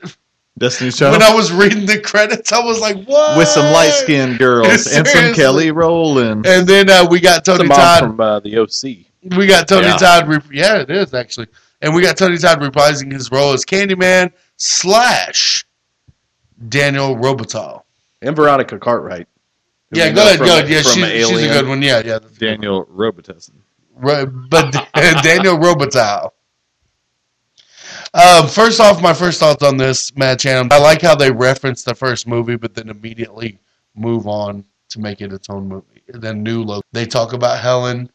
F: Destiny's Child.
H: when I was reading the credits, I was like, "What?"
F: with some light skinned girls and some Kelly Rowland.
H: And then uh, we got Tony Todd.
G: from uh, the OC.
H: We got Tony
F: Yeah.
H: Todd. Rep- yeah, it is actually, and we got Tony Todd reprising his role as Candyman slash Daniel Robitaille.
G: and Veronica Cartwright.
H: Yeah, go ahead,
G: from-
H: go ahead. Yeah,
G: from
H: she's, she's a good one. Yeah, yeah.
F: Daniel Robitussin.
H: Right, but Daniel Robitaille. Um, first off, my first thoughts on this, Matt Chanham. I like how they reference the first movie, but then immediately move on to make it its own movie. Then new look. They talk about Helen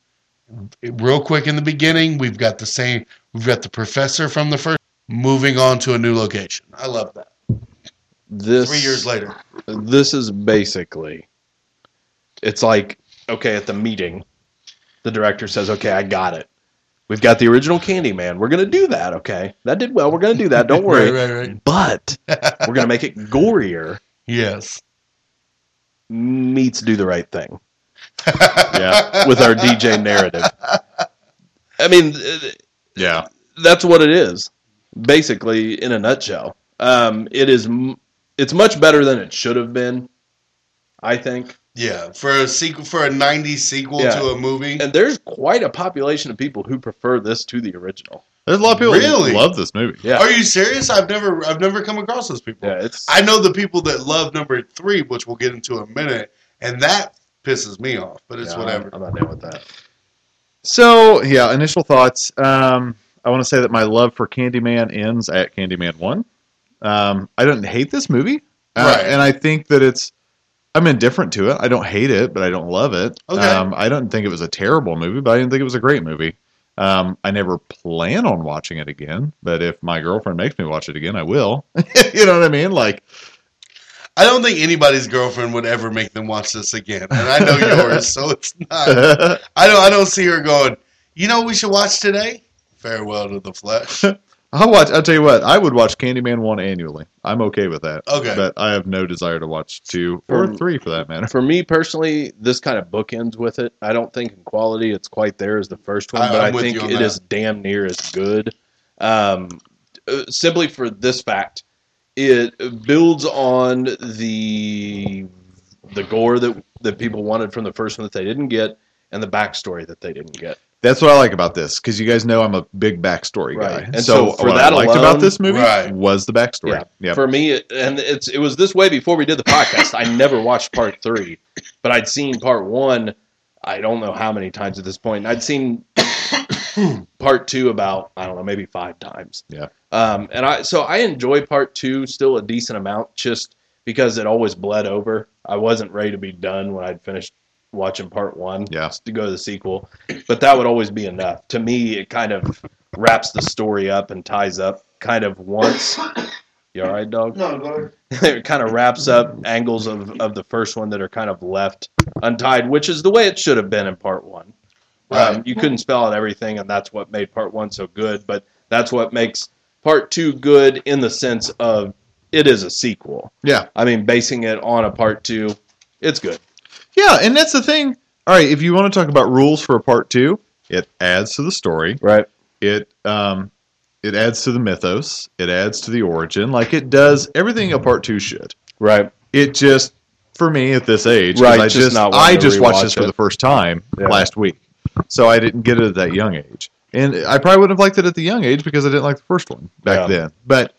H: real quick in the beginning. We've got the same. We've got the professor from the first. Moving on to a new location. I love that.
G: This
H: Three years later.
G: this is basically it's like okay at the meeting the director says okay i got it we've got the original candyman. We're going to do that okay? That did well. We're going to do that. Don't worry.
H: Right, right, right.
G: but we're going to make it gorier.
H: Yes.
G: meets do the right thing.
F: Yeah.
G: with our dj narrative. I mean
F: Yeah.
G: that's what it is basically in a nutshell. Um, it is m- it's much better than it should have been i think
H: Yeah, for a sequel, for a '90s sequel
G: Yeah.
H: to a movie.
G: and there's quite a population of people who prefer this to the original.
F: There's a lot of people
H: Really?
F: who love this movie.
G: Yeah,
H: Are you serious? I've never, I've never come across those people.
G: yeah, it's
H: I know the people that love number three, which we'll get into in a minute, and that pisses me off. But it's
G: yeah,
H: whatever.
G: I'm, I'm not down with that.
F: So yeah, initial thoughts. Um, I want to say that my love for Candyman ends at Candyman One. Um, I don't hate this movie, uh,
H: Right.
F: and I think that it's I'm indifferent to it. I don't hate it, but I don't love it.
H: Okay.
F: Um, I don't think it was a terrible movie, but I didn't think it was a great movie. Um, I never plan on watching it again, but if my girlfriend makes me watch it again, I will. you know what I mean? Like,
H: I don't think anybody's girlfriend would ever make them watch this again, and I know yours, so it's not. I don't. I don't see her going. You know, what we should watch today. Farewell to the flesh.
F: I'll watch. I'll tell you what. I would watch Candyman one annually. I'm okay with that.
H: Okay.
F: but I have no desire to watch two or three for that matter.
G: For me personally, this kind of bookends with it. I don't think in quality it's quite there as the first one,
H: I-
G: but
H: I'm
G: I think
H: you on
G: it
H: that.
G: is damn near as good. Um, uh, simply for this fact, it builds on the the gore that that people wanted from the first one that they didn't get, and the backstory that they didn't get.
F: That's what I like about this because you guys know I'm a big backstory
G: Right.
F: guy.
G: And
F: so,
G: so for
F: what
G: that
F: I liked
G: alone-
F: about this movie
H: Right.
F: was the backstory.
G: Yeah.
F: Yep.
G: For me, and it's it was this way before we did the podcast. I never watched part three, but I'd seen part one. I don't know how many times at this point. I'd seen part two about I don't know maybe five times.
F: Yeah.
G: Um, and I so I enjoy part two still a decent amount just because it always bled over. I wasn't ready to be done when I'd finished watching part one.
F: Yeah.
G: To go to the sequel, but that would always be enough. To me, it kind of wraps the story up and ties up kind of once. You all right, dog?
H: no, go
G: it kind of wraps up angles of, of the first one that are kind of left untied, which is the way it should have been in part one. Um, you couldn't spell out everything, and that's what made part one so good. But that's what makes part two good in the sense of it is a sequel.
F: Yeah.
G: I mean, basing it on a part two, it's good.
F: Yeah, and that's the thing. All right, if you want to talk about rules for a part two, it adds to the story.
G: Right.
F: It um, it adds to the mythos. It adds to the origin. Like it does everything a part two should.
G: Right.
F: It just for me at this age,
G: Right,
F: I
G: just
F: just I just watched this for the first time
G: Yeah.
F: last week, so I didn't get it at that young age, and I probably wouldn't have liked it at the young age because I didn't like the first one back
G: Yeah.
F: then. But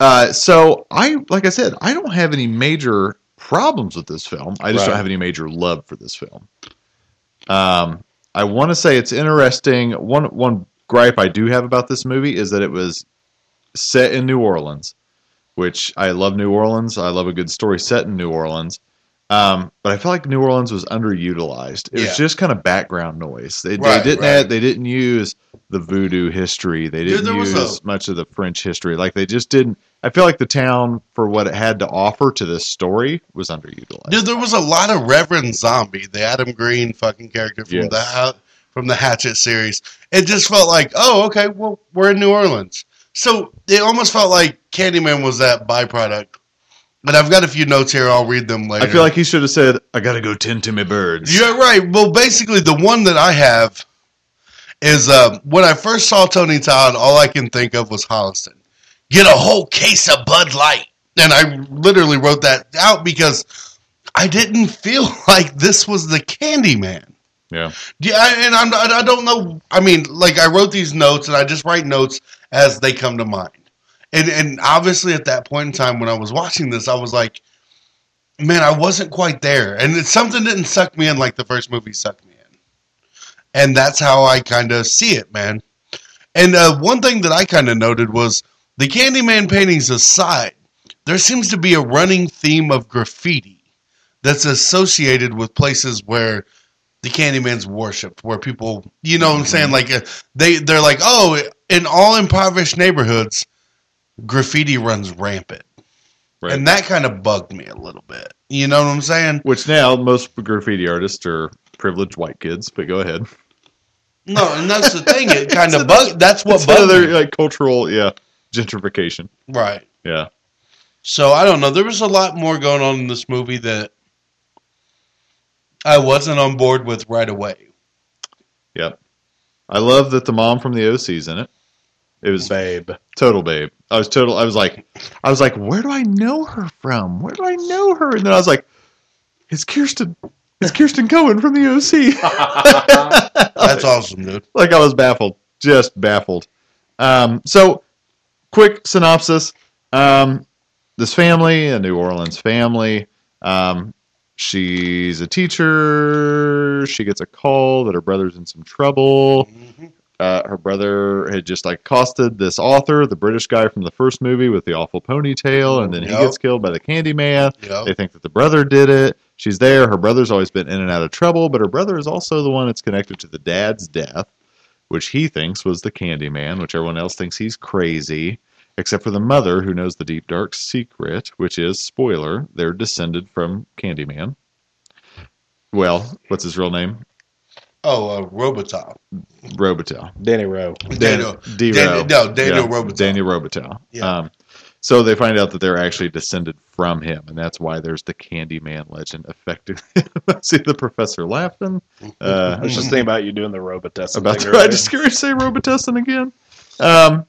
F: uh, so I, like I said, I don't have any major problems with this film. I just
G: Right.
F: don't have any major love for this film. Um, I want to say it's interesting. One one gripe I do have about this movie is that it was set in New Orleans, which I love New Orleans. I love a good story set in New Orleans. Um, but I feel like New Orleans was underutilized. It
H: Yeah.
F: was just kind of background noise. They,
H: Right,
F: they didn't
H: right.
F: add, they didn't use the voodoo history. They didn't
H: was
F: use
H: a-
F: much of the French history. Like they just didn't. I feel like the town for what it had to offer to this story was underutilized.
H: Dude, there was a lot of Reverend Zombie, the Adam Green fucking character from
F: Yes.
H: the from the Hatchet series. It just felt like, oh, okay, well, we're in New Orleans, so it almost felt like Candyman was that byproduct. But I've got a few notes here. I'll read them later.
F: I feel like he should have said, "I got to go tend to my birds."
H: You're right. Well, basically, the one that I have is uh, when I first saw Tony Todd, all I can think of was Holliston. Get a whole case of Bud Light. And I literally wrote that out because I didn't feel like this was the Candyman.
F: Yeah.
H: Yeah, and I'm, I don't know. I mean, like I wrote these notes, and I just write notes as they come to mind. And and obviously, at that point in time when I was watching this, I was like, man, I wasn't quite there, and it's something didn't suck me in like the first movie sucked me in, and that's how I kind of see it, man. And uh, one thing that I kind of noted was the Candyman paintings aside, there seems to be a running theme of graffiti that's associated with places where the Candyman's worshipped, where people, you know what I'm saying? Like, uh, they, they're like, oh, in all impoverished neighborhoods, graffiti runs rampant.
F: Right.
H: And that kind of bugged me a little bit. You know what I'm saying?
F: Which now most graffiti artists are privileged white kids. But go ahead.
H: No, and that's the thing. It kind of bugged. That's what bugged
F: another like cultural, yeah, gentrification.
H: Right.
F: Yeah.
H: So I don't know. There was a lot more going on in this movie that I wasn't on board with right away.
F: Yep. I love that the mom from the OC's in it. It was
G: Babe.
F: total babe. I was total. I was like, I was like, where do I know her from? Where do I know her? And then I was like, it's Kirsten. It's Kirsten Cohen from the OC.
H: That's awesome, dude.
F: like I was baffled, just baffled. Um, so, quick synopsis: um, This family, a New Orleans family. Um, she's a teacher. She gets a call that her brother's in some trouble. Uh, her brother had just like accosted this author, the British guy from the first movie with the awful ponytail, and then he gets killed by the Candyman.
H: Yep.
F: They think that the brother did it. She's there. Her brother's always been in and out of trouble, but her brother is also the one that's connected to the dad's death, which he thinks was the Candyman, which everyone else thinks he's crazy, except for the mother who knows the deep dark secret, which is spoiler, they're descended from Candyman. Well, what's his real name?
H: Oh, uh, Robotop.
F: Robitaille.
G: Danny Rowe.
H: Daniel.
F: D-
H: Daniel-
F: D-Row.
H: no, Daniel
F: Yeah,
H: Robitaille.
F: Daniel Robitaille.
H: Yeah.
F: Um, so they find out that they're actually descended from him, and that's why there's the Candyman legend affecting. See the professor laughing. Uh,
G: I was just thinking about you doing the Robitussin
F: about
G: thing
F: to, I just scared to say Robitussin again. Um,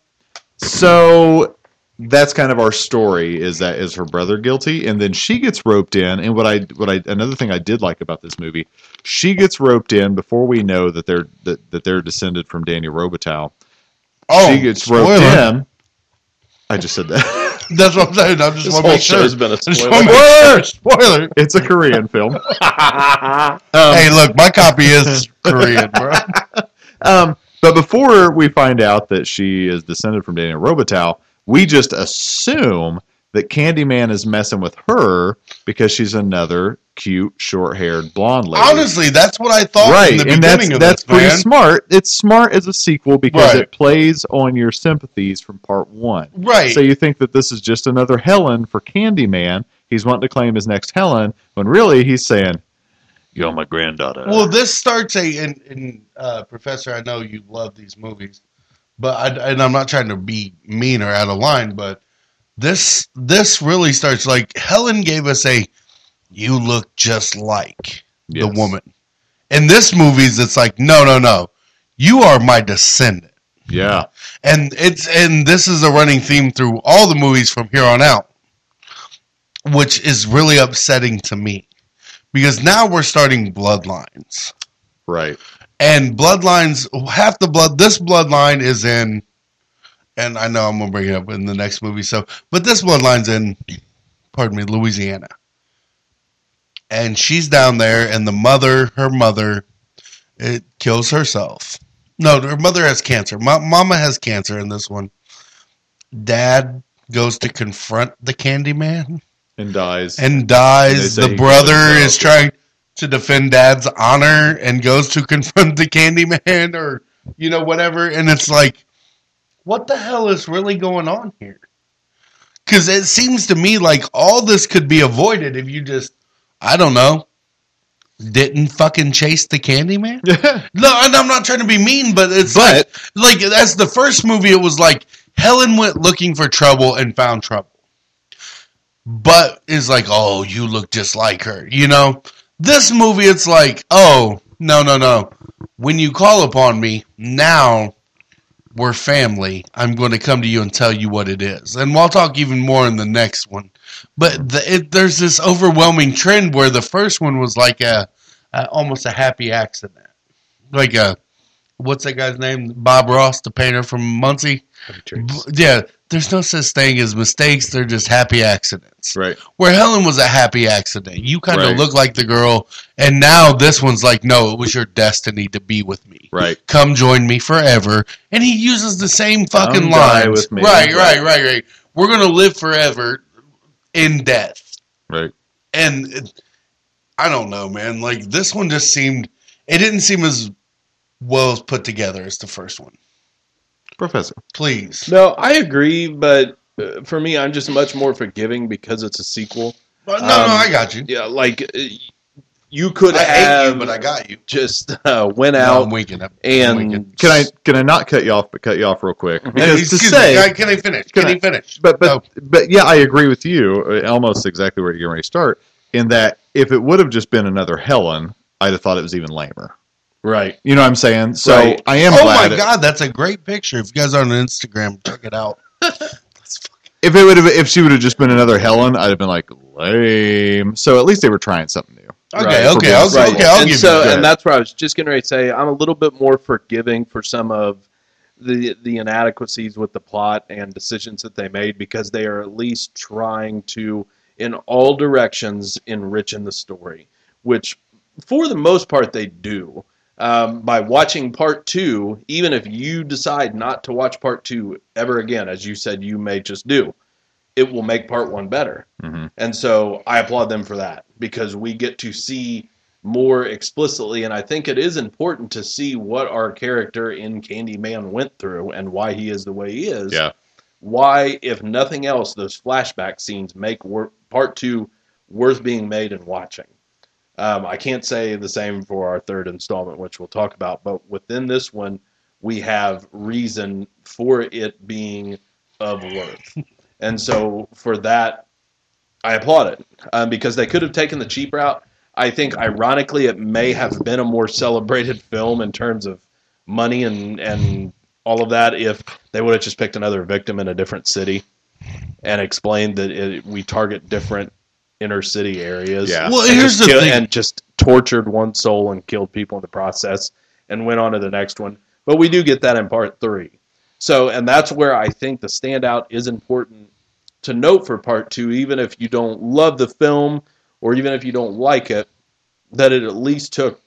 F: so that's kind of our story. Is that is her brother guilty, and then she gets roped in. And what I what I another thing I did like about this movie, she gets roped in before we know that they're that, that they're descended from danny Robitaille.
H: Oh,
F: she gets roped
H: spoiler.
F: in. I just said that.
H: That's what I'm saying. I just
G: This
H: want to
G: whole
H: make sure.
G: show's been a spoiler.
H: wanna make sure. Spoiler.
F: it's a Korean film. Um,
H: hey, look, my copy is Korean, bro.
F: Um, but before we find out that she is descended from Daniel Robitaille, we just assume that Candyman is messing with her because she's another cute, short-haired blonde lady.
H: Honestly, that's what I thought
F: right,
H: in the
F: and
H: beginning
F: that's
H: of
F: that's
H: this,
F: pretty
H: man.
F: smart. It's smart as a sequel because
H: Right.
F: it plays on your sympathies from part one.
H: Right.
F: So you think that this is just another Helen for Candyman. He's wanting to claim his next Helen, when really he's saying, "You're my granddaughter."
H: Well, this starts a and, and uh, Professor. I know you love these movies, but I, and I'm not trying to be mean or out of line, but this this really starts like Helen gave us a you look just like the woman. In this movies, it's like no, no, no, you are my descendant,
F: yeah,
H: and it's and this is a running theme through all the movies from here on out, which is really upsetting to me. Because now we're starting bloodlines.
F: Right.
H: and bloodlines half the blood this bloodline is in and i know i'm gonna bring it up in the next movie so but this one line's in pardon me louisiana. And she's down there and the mother her mother it kills herself. No her mother has cancer. Ma- mama has cancer in this one. Dad goes to confront the candyman.
F: And dies.
H: and dies.
F: Say
H: The brother is trying to defend dad's honor and goes to confront the Candyman or you know whatever, and it's like, what the hell is really going on here? Because it seems to me like all this could be avoided if you just, I don't know, didn't fucking chase the Candyman. No, and I'm not trying to be mean, but it's
F: But-
H: like, like that's the first movie. It was like Helen went looking for trouble and found trouble, but is like, oh, you look just like her. You know, this movie, it's like, oh, no, no, no. When you call upon me now, we're family. I'm going to come to you and tell you what it is, and we'll talk even more in the next one. But the, it, there's this overwhelming trend where the first one was like a, a almost a happy accident, like a what's that guy's name? Bob Ross, the painter from Muncie. Yeah, there's no such thing as mistakes. They're just happy accidents.
F: right.
H: Where Helen was a happy accident. You kind of
F: Right.
H: look like the girl, and now this one's like, no, it was your destiny to be with me.
F: Right.
H: Come join me forever. And he uses the same fucking
F: Come
H: lines. Right,
F: Right.
H: right, right, right. We're gonna live forever in death.
F: Right.
H: And it, I don't know, man. Like this one just seemed. It didn't seem as well as put together as the first one.
F: Professor.
H: Please.
G: No, I agree, but uh, for me, I'm just much more forgiving because it's a sequel.
H: No, no,
G: Um,
H: I got you.
G: Yeah, like uh, you could
H: I hate
G: have
H: you, but I got you.
G: just uh, went
H: No,
G: out
H: I'm winking. I'm
G: and
H: winking.
F: Can I can I not cut you off, but cut you off real quick?
H: Hey,
F: Because to say,
H: me, can I- finish?
F: Can
H: Can,
F: I-
H: he finish?
F: but but
H: No.
F: but yeah, I agree with you. uh, Almost exactly where you're going to start. In that, if it would have just been another Helen, I'd have thought it was even lamer.
G: Right.
F: You know what I'm saying? So
G: Right.
F: I am glad.
H: oh
F: glad.
H: my
F: it-
H: god, that's a great picture. If you guys are on Instagram, check it out.
F: if it would have, if she would have just been another Helen, I'd have been like lame. So at least they were trying something new.
H: Okay,
G: Right.
H: okay, I'll,
F: Right.
H: okay, I'll
G: and
H: give
G: so,
H: you that.
G: and that's where I was just getting ready to say I'm a little bit more forgiving for some of the the inadequacies with the plot and decisions that they made because they are at least trying to, in all directions, enrichen the story, which for the most part they do. Um, by watching part two, even if you decide not to watch part two ever again, as you said you may just do, it will make part one better.
F: Mhm.
G: And so I applaud them for that because we get to see more explicitly. And I think it is important to see what our character in Candyman went through and why he is the way he is.
F: Yeah.
G: Why, if nothing else, those flashback scenes make part two worth being made and watching. Um, I can't say the same for our third installment, which we'll talk about, but within this one, we have reason for it being of worth. And so for that, I applaud it um, because they could have taken the cheap route. I think, ironically, it may have been a more celebrated film in terms of money and, and all of that if they would have just picked another victim in a different city and explained that it, we target different inner city areas.
F: Yeah.
H: Well,
G: and
H: here's
G: just
H: the
G: kill-
H: thing.
G: and just tortured one soul and killed people in the process and went on to the next one. But we do get that in part three. So, and that's where I think the standout is important to note for part two, even if you don't love the film or even if you don't like it, that it at least took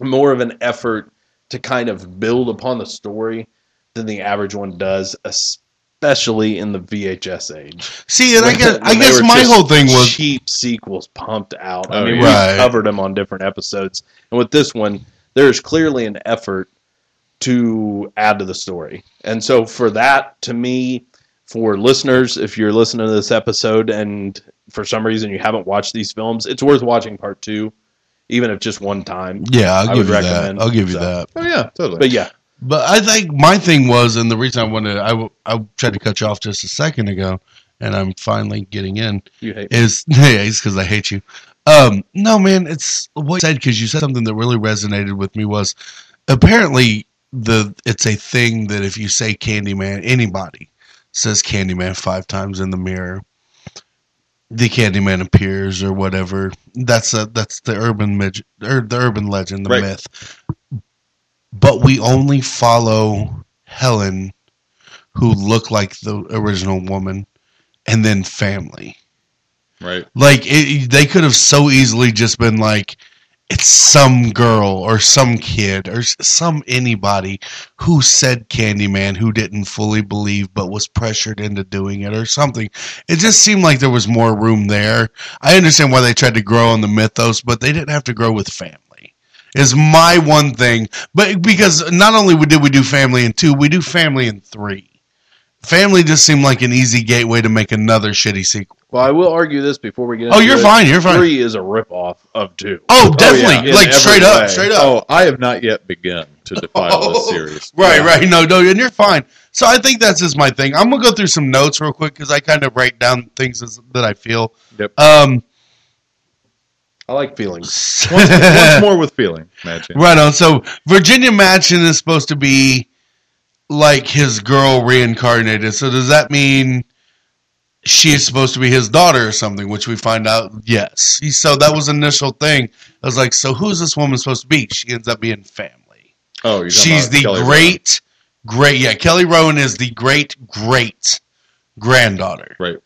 G: more of an effort to kind of build upon the story than the average one does, especially in the VHS age.
H: See, and I guess I guess my whole thing was
G: cheap sequels pumped out. I
F: Oh,
G: mean,
H: yeah.
G: we covered them on different episodes, and with this one, there's clearly an effort to add to the story. And so, for that, to me, for listeners, if you're listening to this episode and for some reason you haven't watched these films, it's worth watching part two, even if just one time.
H: yeah. I'll
G: I
H: give
G: would
H: you that.
G: recommend,
H: I'll give you
G: so.
H: that.
F: Oh yeah, totally.
G: But yeah,
H: But I think my thing was, and the reason I wanted, I, w- I tried to cut you off just a second ago, and I'm finally getting in,
G: you hate
H: is, yeah, it's because I hate you. Um, no, man, it's what you said, because you said something that really resonated with me was apparently the it's a thing that if you say Candyman, anybody says Candyman five times in the mirror, the Candyman appears or whatever. That's a that's the urban mig- or the urban legend, the
F: Right.
H: myth. But we only follow Helen, who looked like the original woman, and then family.
F: right.
H: Like it, they could have so easily just been like, it's some girl or some kid or some anybody who said Candyman who didn't fully believe but was pressured into doing it or something. It just seemed like there was more room there. I understand why they tried to grow on the mythos, but they didn't have to grow with family. Is my one thing, but because not only did we do family in two, we do family in three. Family just seemed like an easy gateway to make another shitty sequel.
G: Well, I will argue this before we get.
H: Oh, you're
G: it.
H: fine, you're fine.
G: Three is a ripoff of two.
H: Oh,
F: yeah,
H: definitely.
G: in
H: like
G: every
H: straight up, straight up.
F: Oh, I have not yet begun to defile
H: Oh,
F: this series.
H: Right, right. No, no, and you're fine. So I think that's just my thing. I'm gonna go through some notes real quick because I kind of write down things as, that I feel.
F: Yep.
H: Um,
G: I like feelings.
F: Once, once more with feeling, Magic.
H: right on. So Virginia Madsen is supposed to be like his girl reincarnated. So does that mean she is supposed to be his daughter or something? Which we find out, yes. So that was initial thing. I was like, so who's this woman supposed to be? She ends up being family.
F: Oh, you're
H: She's the
F: Kelly
H: great, great. Yeah, Kelly Rowan is the great, great granddaughter.
F: Right.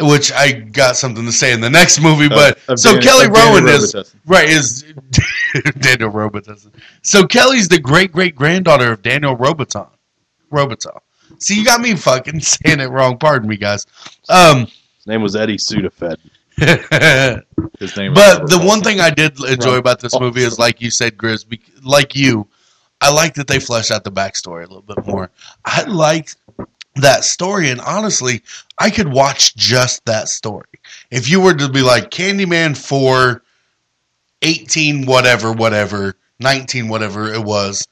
H: Which I got something to say in the next movie, but
F: of
H: so
F: Dan-
H: Kelly
F: Daniel
H: Rowan is
F: Robitussin.
H: right is Daniel Robitussin. So Kelly's the great great granddaughter of Daniel Robiton. Robiton. See, you got me fucking saying it wrong. Pardon me, guys. Um,
G: His name was Eddie Sudafed.
H: but
F: His name. is
H: the one thing I did enjoy
F: Rob
H: about this movie is, like you said, Grizz, like you, I like that they flesh out the backstory a little bit more. I like that story, and honestly, I could watch just that story. If you were to be like Candyman for eighteen, whatever, whatever, nineteen, whatever it was,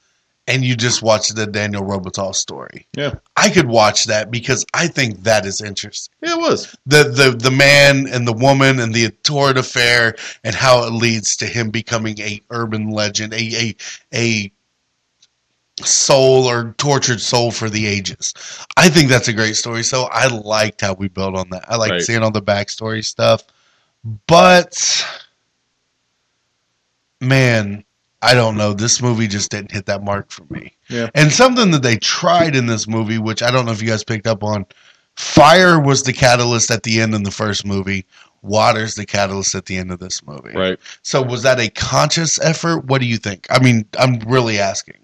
H: and you just watched the Daniel Robitaille story,
F: Yeah.
H: I could watch that because I think that is interesting
F: Yeah, it was.
H: the the the man and the woman and the torrid affair and how it leads to him becoming a urban legend, a a a soul or tortured soul for the ages. I think that's a great story. So I liked how we built on that. I liked
F: Right.
H: seeing all the backstory stuff, but man. I don't know. This movie just didn't hit that mark for me.
F: Yeah.
H: And something that they tried in this movie, which I don't know if you guys picked up on, fire was the catalyst at the end in the first movie. water's the catalyst at the end of this movie.
F: Right.
H: So was that a conscious effort? What do you think? I mean, I'm really asking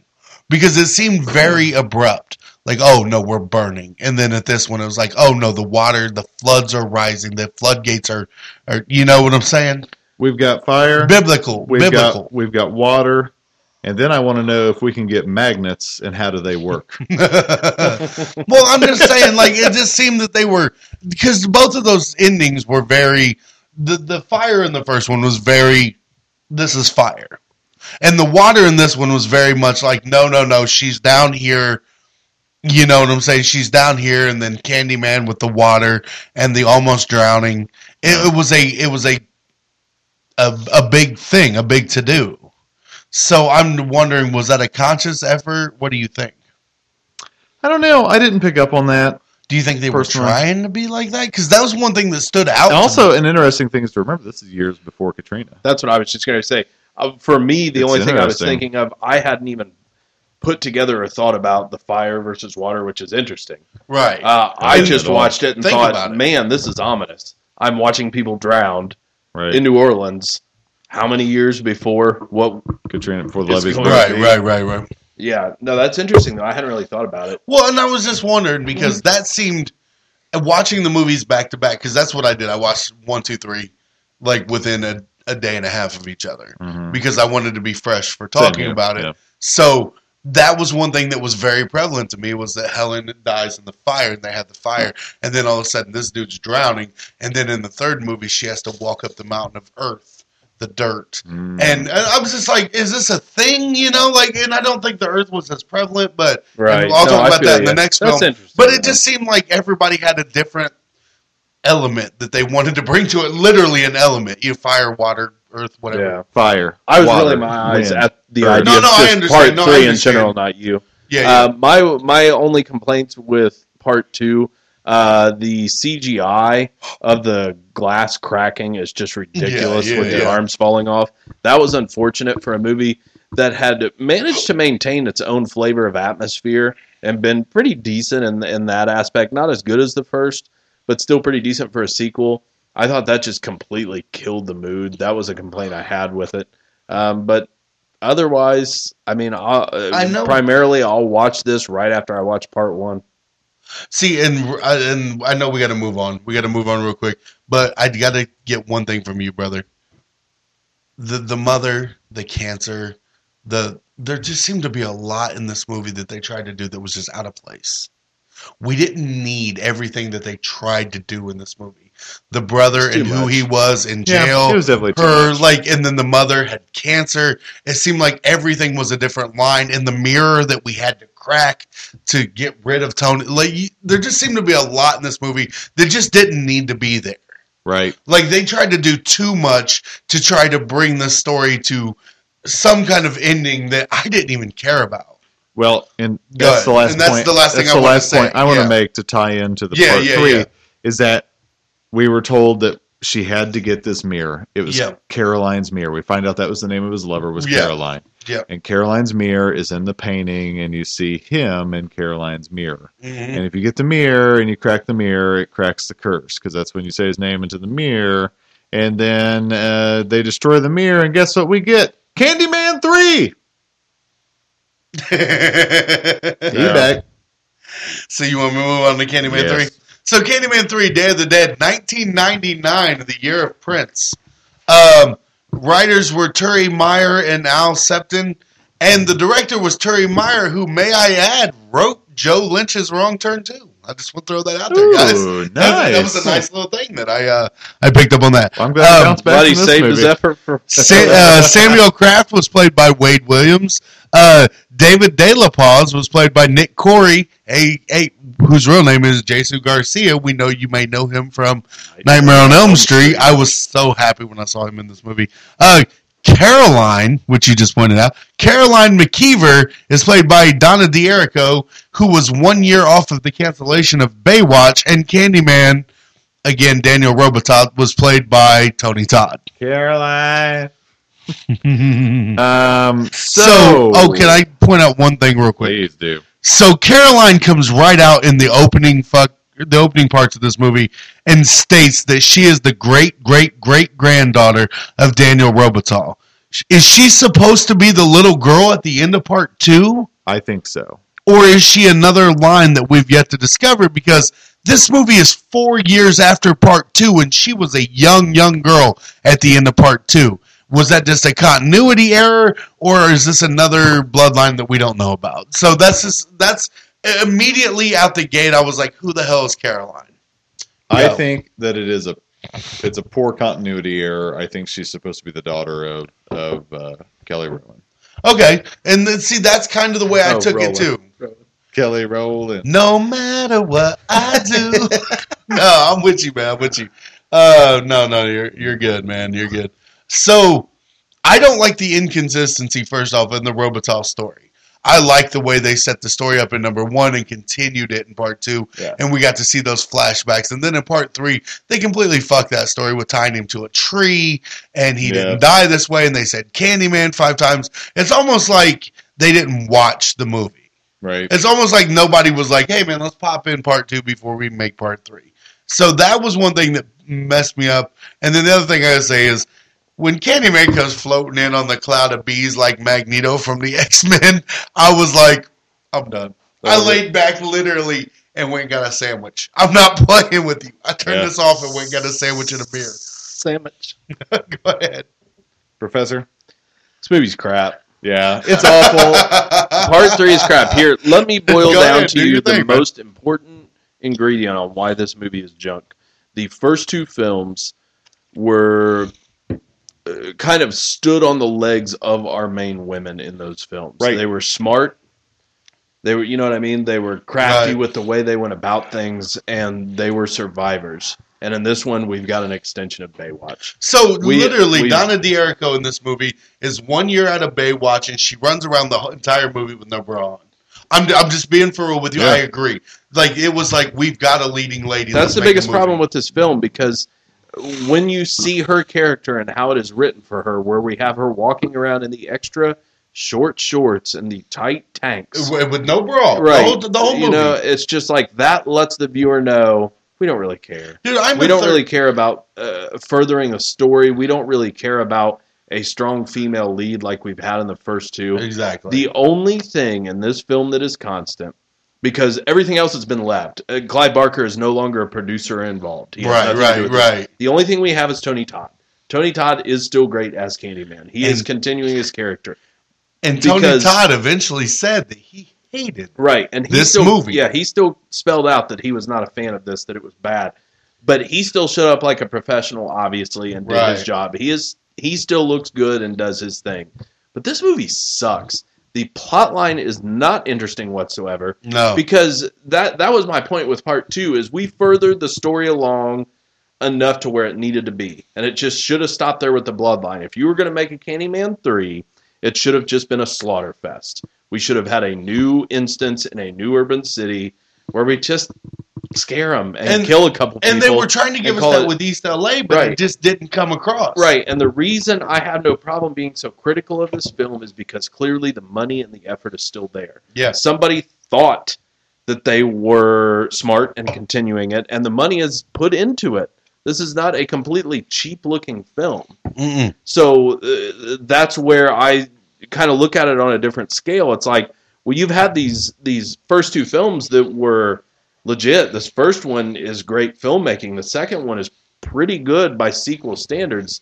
H: because it seemed very abrupt. Like, oh no, we're burning, and then at this one, it was like, oh no, the water, the floods are rising, the floodgates are, are you know what I'm saying?
F: We've got fire.
H: Biblical,
F: We've
H: biblical.
F: got we've got water, and then I want to know if we can get magnets and how do they work?
H: well, I'm just saying, like, it just seemed that they were because both of those endings were very. The the fire in the first one was very. This is fire, and the water in this one was very much like, no, no, no, she's down here. You know what I'm saying? She's down here, and then Candyman with the water and the almost drowning. It, it was a it was a, a a big thing, a big to do. So I'm wondering, was that a conscious effort? What do you think?
F: I don't know. I didn't pick up on that.
H: Do you think they
F: Personally.
H: were trying to be like that? Because that was one thing that stood out.
F: And
H: to
F: also,
H: me.
F: an interesting thing is to remember this is years before Katrina.
G: That's what I was just going to say. Uh, for me, the
F: It's
G: only thing I was thinking of, I hadn't even put together or thought about the fire versus water, which is interesting.
H: right?
G: Uh,
F: I
G: I just watched it and
H: Think
G: thought,
H: it.
G: man, this is ominous. I'm watching people drowned
F: Right.
G: in New Orleans. How many years before? What?
F: Katrina before the
G: It's
F: levees.
G: going
F: broke.
H: right, right, right, right.
G: Yeah, no, that's interesting though. I hadn't really thought about it.
H: Well, and I was just wondering because that seemed watching the movies back to back because that's what I did. I watched one, two, three, like within a, a day and a half of each other
F: Mhm.
H: because I wanted to be fresh for talking about it.
F: yeah.
H: So that was one thing that was very prevalent to me was that Helen dies in the fire and they had the fire and then all of a sudden this dude's drowning and then in the third movie she has to walk up the mountain of earth, the dirt.
F: Mm.
H: And I was just like, is this a thing? You know, like, and I don't think the earth was as prevalent, but
G: Right.
H: I'll
G: No,
H: talk about that in the next
G: That's
H: film. But it just seemed like everybody had a different element that they wanted to bring to it. Literally an element. You fire, water, earth, whatever.
G: Yeah,
F: Fire.
G: I was
F: water,
G: rolling my eyes
F: wind.
G: at the
F: Earth.
G: idea
H: No,
G: of
H: no, I understand.
G: part
H: No, I
G: three in general, not you.
H: Yeah, yeah.
G: Uh, my my only complaints with part two, uh, the CGI of the glass cracking is just ridiculous
H: Yeah, yeah,
G: with the arms falling off. That was unfortunate for a movie that had managed to maintain its own flavor of atmosphere and been pretty decent in in that aspect. Not as good as the first, but still pretty decent for a sequel. I thought that just completely killed the mood. That was a complaint I had with it. Um, but otherwise, I mean, I'll, uh,
H: I know-
G: primarily I'll watch this right after I watch part one.
H: See, and uh, and I know we got to move on. We got to move on real quick. But I got to get one thing from you, brother. The the mother, the cancer, the there just seemed to be a lot in this movie that they tried to do that was just out of place. We didn't need everything that they tried to do in this movie. The brother
G: It's too
H: and who he was in
F: Yeah,
H: jail.
F: it was definitely
H: her like and then the mother had cancer it seemed like everything was a different line in the mirror that we had to crack to get rid of tony like there just seemed to be a lot in this movie that just didn't need to be there
F: Right.
H: like they tried to do too much to try to bring the story to some kind of ending that i didn't even care about
F: Well, and that's the last
H: And that's
F: point.
H: the last thing
F: that's
H: I
F: the
H: wanna
F: last
H: say.
F: point I want to
H: Yeah.
F: make to tie into the
H: Yeah,
F: part
H: yeah,
F: three is that we were told that she had to get this mirror. It was
H: Yeah.
F: Caroline's mirror. We find out that was the name of his lover was
H: Yeah.
F: Caroline.
H: Yeah.
F: And Caroline's mirror is in the painting, and you see him in Caroline's mirror.
H: Mhm.
F: And if you get the mirror and you crack the mirror, it cracks the curse because that's when you say his name into the mirror. And then uh, they destroy the mirror, and guess what we get? Candyman 3! He
G: Yeah.
F: back.
H: So you want me to move on to Candyman
F: Yes.
H: 3? So Candyman 3, Day of the Dead, 1999, the year of Prince. Um, writers were Turi Meyer and Al Septien, and the director was Turi Meyer, who, may I add, wrote Joe Lynch's Wrong Turn too. I just want to throw that out there, guys.
F: Ooh,
H: That, that was a nice little thing that I uh, I picked up on that.
F: I'm glad
H: Um,
F: you bounced back
G: Glad
F: this
G: saved
F: movie.
G: his effort for.
H: Sa- uh, Samuel Kraft was played by Wade Williams. Uh, David De La Paz was played by Nick Corri, a, a whose real name is Jason Garcia. We know you may know him from Nightmare on Elm Street. I was so happy when I saw him in this movie. Uh, Caroline, which you just pointed out, Caroline McKeever is played by Donna D'Errico, who was one year off of the cancellation of Baywatch, and Candyman, again Daniel Robitaille, was played by Tony Todd.
F: Caroline. Um,
H: So,
F: so,
H: oh, can I point out one thing real quick?
F: Please do.
H: So Caroline comes right out in the opening fuck the opening parts of this movie and states that she is the great great great granddaughter of Daniel Robitaille. Is she supposed to be the little girl at the end of part two?
F: I think so.
H: or is she another line that we've yet to discover? Because this movie is four years after part two, and she was a young, young girl at the end of part two. Was that just a continuity error, or is this another bloodline that we don't know about? So that's just that's immediately out the gate. I was like, "Who the hell is Caroline?"
F: I
H: Yeah.
F: think that it is a it's a poor continuity error. I think she's supposed to be the daughter of of uh, Kelly Rowland.
H: Okay, and then see that's kind of the way I
G: Oh,
H: took
G: Rowland.
H: it too.
F: Kelly Rowland.
H: No matter what I do. no, I'm with you, man. I'm with you. Uh, no, no, you're you're good, man. You're good. So, I don't like the inconsistency. First off, in the Robitaille story, I like the way they set the story up in number one and continued it in part two,
F: Yeah.
H: and we got to see those flashbacks. And then in part three, they completely fucked that story with tying him to a tree, and he
F: Yeah.
H: didn't die this way. And they said Candyman five times. It's almost like they didn't watch the movie.
F: Right.
H: It's almost like nobody was like, "Hey, man, let's pop in part two before we make part three. So that was one thing that messed me up. And then the other thing I gotta say is, when Candyman comes floating in on the cloud of bees like Magneto from the X Men, I was like, "I'm done." I laid back literally and went and got a sandwich. I'm not playing with you. I turned
F: Yeah.
H: this off and went and got a sandwich and a beer.
G: Sandwich.
H: Go ahead.
F: Professor?
G: This movie's crap.
F: Yeah. It's awful.
G: Part three is crap. Here, let me boil
H: Go
G: down
H: ahead,
G: to
H: do
G: you the
H: thing, man.
G: most important ingredient on why this movie is junk. The first two films were kind of stood on the legs of our main women in those films.
F: Right.
G: They were smart. They were, you know what I mean. They were crafty
H: Right.
G: with the way they went about things, and they were survivors. And in this one, we've got an extension of Baywatch.
H: So
G: We-
H: literally,
G: we-
H: Donna D'Errico in this movie is one year out of Baywatch, and she runs around the entire movie with no bra on. I'm, I'm just being for real with you.
F: Yeah.
H: I agree. Like it was like we've got a leading lady.
G: That's the biggest problem with this film because when you see her character and how it is written for her, where we have her walking around in the extra short shorts and the tight tanks,
H: with, no bra.
G: right?
H: The whole, the whole movie.
G: You know, it's just like that lets the viewer know we don't really care.
H: Dude, I'm
G: we don't
H: third-
G: really care about uh, furthering a story. We don't really care about a strong female lead like we've had in the first two.
H: exactly.
G: The only thing in this film that is constant, because everything else has been left. Uh, Clive Barker is no longer a producer involved. He
H: right,
G: nothing to do
H: right, right.
G: The only thing we have is Tony Todd. Tony Todd is still great as Candyman. He is continuing his character.
H: And Tony
G: because-
H: Todd eventually said that he hated.
G: Right, and he
H: This
G: still,
H: movie.
G: Yeah, he still spelled out that he was not a fan of this, that it was bad. But he still showed up like a professional, obviously, and did his job. He is he still looks good and does his thing. But this movie sucks. The plot line is not interesting whatsoever.
H: No.
G: because that that was my point with part two is we furthered the story along enough to where it needed to be and it just should have stopped there with the bloodline if you were going to make a candyman 3 it should have just been a slaughter fest we should have had a new instance in a new urban city where we just scare them and,
H: And-
G: kill a couple people
H: and they were trying to give us that
G: it-
H: with East LA, but
G: Right.
H: it just didn't come across.
G: Right, and the reason I have no problem being so critical of this film is because clearly the money and the effort is still there.
H: Yeah.
G: Somebody thought that they were smart and continuing it, and the money is put into it. This is not a completely cheap looking film.
H: Mm-mm.
G: So uh, that's where I kind of look at it on a different scale. It's like, well, you've had these these first two films that were legit. This first one is great filmmaking. The second one is pretty good by sequel standards.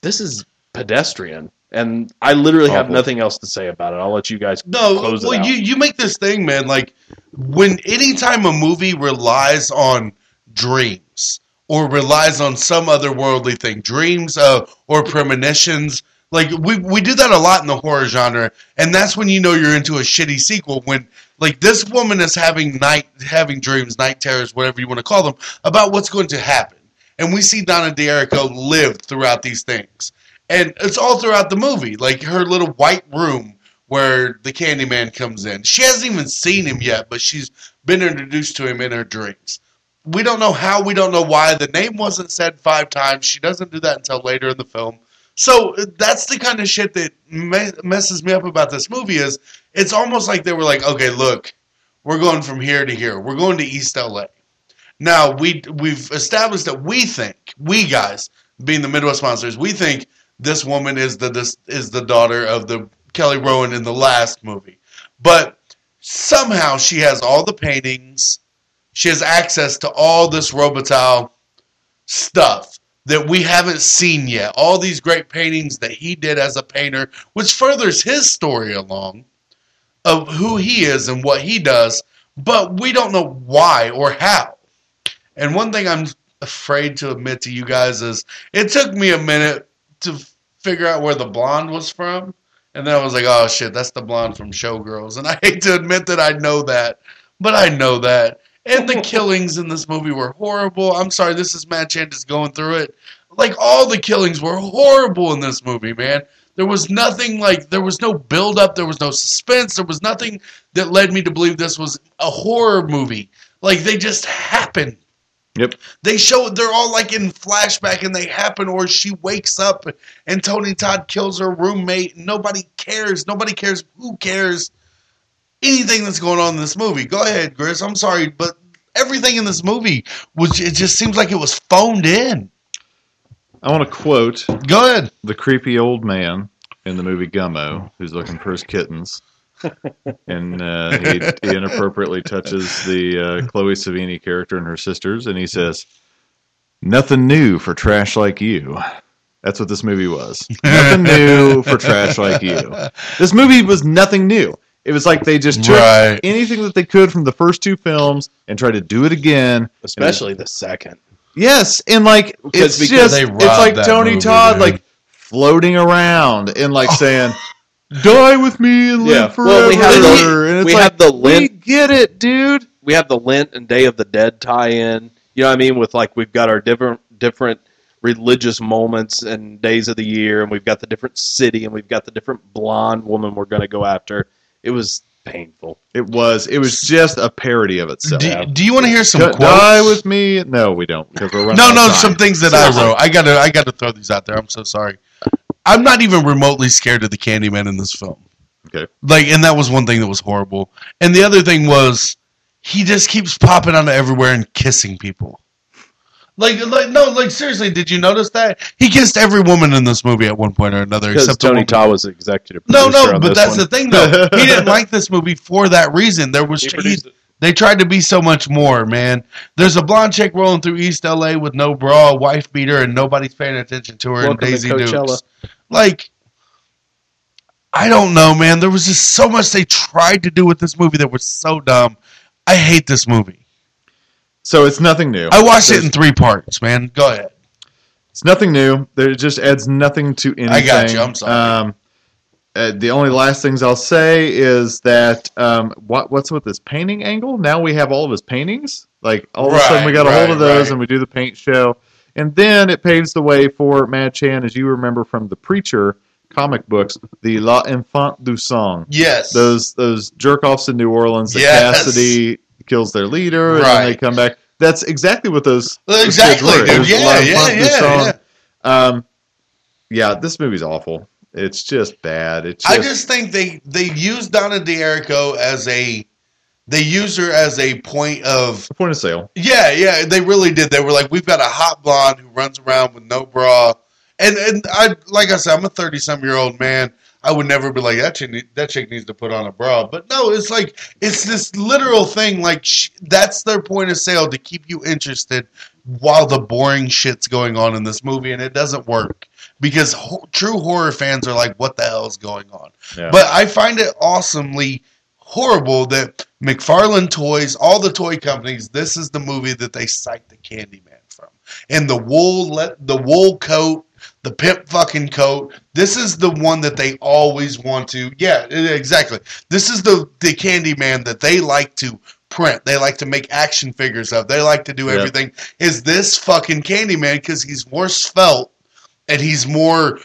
G: This is pedestrian, and I literally have
F: Awful.
G: nothing else to say about it. I'll let you guys
H: No,
G: close it
H: well,
G: out.
H: you you make this thing, man. Like when anytime a movie relies on dreams or relies on some otherworldly thing, dreams uh, or premonitions. Like we we do that a lot in the horror genre, and that's when you know you're into a shitty sequel. When like this woman is having night having dreams, night terrors, whatever you want to call them, about what's going to happen, and we see Donna D'Errico live throughout these things, and it's all throughout the movie. Like her little white room where the Candyman comes in. She hasn't even seen him yet, but she's been introduced to him in her dreams. We don't know how, we don't know why. The name wasn't said five times. She doesn't do that until later in the film. So uh, that's the kind of shit that me- messes me up about this movie is it's almost like they were like, okay, look, we're going from here to here. We're going to East LA. Now we we've established that we think we guys, being the Midwest Monsters, we think this woman is the this is the daughter of the Kelly Rowan in the last movie, but somehow she has all the paintings. She has access to all this Robitaille stuff that we haven't seen yet. All these great paintings that he did as a painter, which furthers his story along of who he is and what he does, but we don't know why or how. And one thing I'm afraid to admit to you guys is it took me a minute to figure out where the blonde was from. And then I was like, oh shit, that's the blonde from Showgirls. And I hate to admit that I know that, but I know that. And the killings in this movie were horrible. I'm sorry, this is Matt Chan just going through it. Like all the killings were horrible in this movie, man. There was nothing like there was no build up, there was no suspense, there was nothing that led me to believe this was a horror movie. Like they just happened.
F: Yep.
H: They show they're all like in flashback and they happen, or she wakes up and Tony Todd kills her roommate. And nobody cares. Nobody cares. Who cares? Anything that's going on in this movie. Go ahead, Chris. I'm sorry, but everything in this movie was. It just seems like it was phoned in.
F: I want to quote
H: Go ahead.
F: the creepy old man in the movie Gummo who's looking for his kittens. and uh, he, he inappropriately touches the uh, Chloe Sevigny character and her sisters, and he says, "Nothing new for trash like you." That's what this movie was. Nothing new for trash like you. This movie was nothing new. It was like they just took
H: Right.
F: anything that they could from the first two films and tried to do it again.
G: especially the second.
F: Yes, and like it's
G: because
F: just
H: they
F: it's like Tony
H: movie,
F: Todd
H: dude.
F: like floating around and like oh. saying, "Die with me and live
G: Yeah,
F: forever."
G: well, we have
H: the-
F: and it's
G: we
F: like,
G: have the
F: we get it, dude.
G: we have the Lent and Day of the Dead tie-in. You know what I mean? With like we've got our different different religious moments and days of the year, and we've got the different city, and we've got the different blonde woman we're going to go after. It was painful.
F: It was it was just a parody of itself.
H: Do, do you want to hear some
F: D-
H: quotes?
F: Die with me? No, we don't because we're running.
H: No, no,
F: time.
H: some things that I wrote. I gotta, I gotta throw these out there. I'm so sorry. I'm not even remotely scared of the Candyman in this film.
F: Okay.
H: Like, and that was one thing that was horrible. And the other thing was, he just keeps popping out of everywhere and kissing people. Like, like, no, like seriously, did you notice that he kissed every woman in this movie at one point or another,
G: Because
H: except
G: Tony
H: woman-
G: Todd was the executive
H: No,
G: producer
H: no,
G: on
H: but
G: this
H: that's
G: one.
H: the thing though. He didn't like this movie for that reason. There was
G: He
H: he- they tried to be so much more, man. There's a blonde chick rolling through East LA with no bra, a wife beater, and nobody's paying attention to her.
G: Welcome
H: and Daisy
G: Coachella.
H: Dukes. Like, I don't know, man. There was just so much they tried to do with this movie that was so dumb. I hate this movie.
F: So it's nothing new.
H: I watched it in three parts, man. Go ahead.
F: It's nothing new. There it just adds nothing to anything.
H: I got you. I'm sorry.
F: Um, uh, the only last things I'll say is that um, what what's with this painting angle? Now we have all of his paintings. Like all of a sudden we
H: Right,
F: got a hold of those
H: right.
F: and we do the paint show, and then it paves the way for Mad Chan, as you remember from the Preacher comic books, the Les Enfants du Sang.
H: Yes.
F: Those those jerk offs in New Orleans that
H: Yes.
F: Cassidy kills their leader and then they come back. That's exactly what those those kids
H: Exactly,
F: were. It
H: dude.
F: was
H: Yeah, yeah, yeah, yeah.
F: Um, yeah, this movie's awful. It's just bad. It's just,
H: I just think they they used Donna D'Errico as a they used her as a point of
F: the point of sale.
H: yeah yeah they really did they were like we've got a hot blonde who runs around with no bra and and I like I said I'm a thirty some year old man I would never be like that chick need- that chick needs to put on a bra but no it's like it's this literal thing like sh- that's their point of sale to keep you interested while the boring shit's going on in this movie and it doesn't work because ho- true horror fans are like what the hell is going on
F: Yeah.
H: but I find it awesomely horrible that McFarlane Toys, all the toy companies, this is the movie that they cite the Candyman from. And the wool, le- the wool coat, the pimp fucking coat. This is the one that they always want to. Yeah, exactly. This is the the Candyman that they like to print. They like to make action figures of. They like to do everything. Is this fucking Candyman because he's more svelte and he's more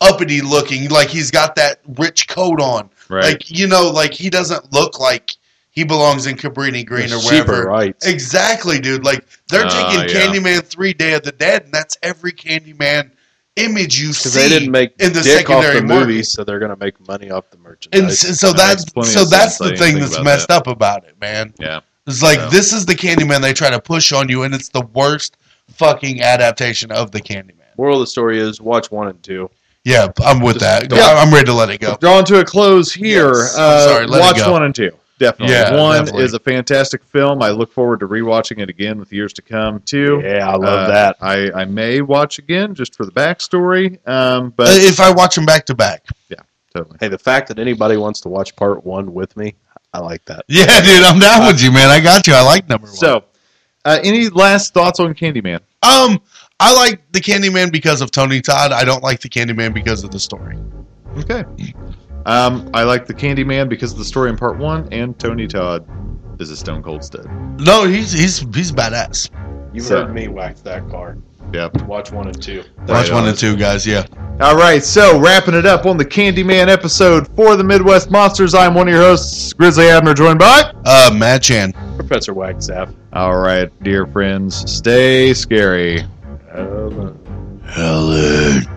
H: uppity looking. Like he's got that rich coat on.
F: Right.
H: Like you know, like he doesn't look like he belongs in Cabrini Green or wherever.
G: rights.
H: Exactly, dude. Like they're
F: Ah,
H: taking
F: yeah.
H: Candyman Three Day of the Dead, and that's every Candyman image you see
G: they didn't make
H: in the
G: dick off
H: secondary
G: the
H: market.
G: movies, so they're going to make money off the merchandise.
H: And so
F: That
H: that's
F: makes plenty
H: so that's the thing that's
F: about
H: messed up about it, man.
F: yeah.
H: It's like
F: So-
H: this is the Candyman they try to push on you, and it's the worst fucking adaptation of the Candyman.
G: Moral of the story is watch one and two.
H: Yeah, I'm with that.
F: Yeah.
H: I'm ready to let it go.
F: Drawing to a close here.
H: Yes.
F: Uh,
H: sorry, let it
F: watch
H: go.
F: one and two. Definitely.
H: Yeah,
F: one
H: definitely.
F: is a fantastic film. I look forward to rewatching it again with years to come. Two,
G: Yeah, I love
F: uh,
G: that.
F: I, I may watch again just for the backstory. Um, but
H: Uh, if I watch them back to back.
F: Yeah, totally.
G: Hey, the fact that anybody wants to watch part one with me, I like that.
H: Yeah, dude, I'm down with you, man. I got you. I like number one.
F: So, uh, any last thoughts on Candyman?
H: um, I like the Candyman because of Tony Todd. I don't like the Candyman because of the story.
F: Okay. Um, I like the Candyman because of the story in part one, and Tony Todd is a Stone Cold stud.
H: No, he's he's he's badass.
G: You've
F: So-
G: heard me wax that car.
F: Yep.
G: Watch one and two.
H: Watch
F: Right
H: one
F: on.
H: and two, guys. Yeah.
F: All right, so wrapping it up on the Candyman episode for the Midwest Monsters. I'm one of your hosts, Grizzly Abner, joined by.
H: Uh, Matt Chan.
G: Professor Wagstaff.
F: All right, dear friends, stay scary.
G: Uh,
H: Helen.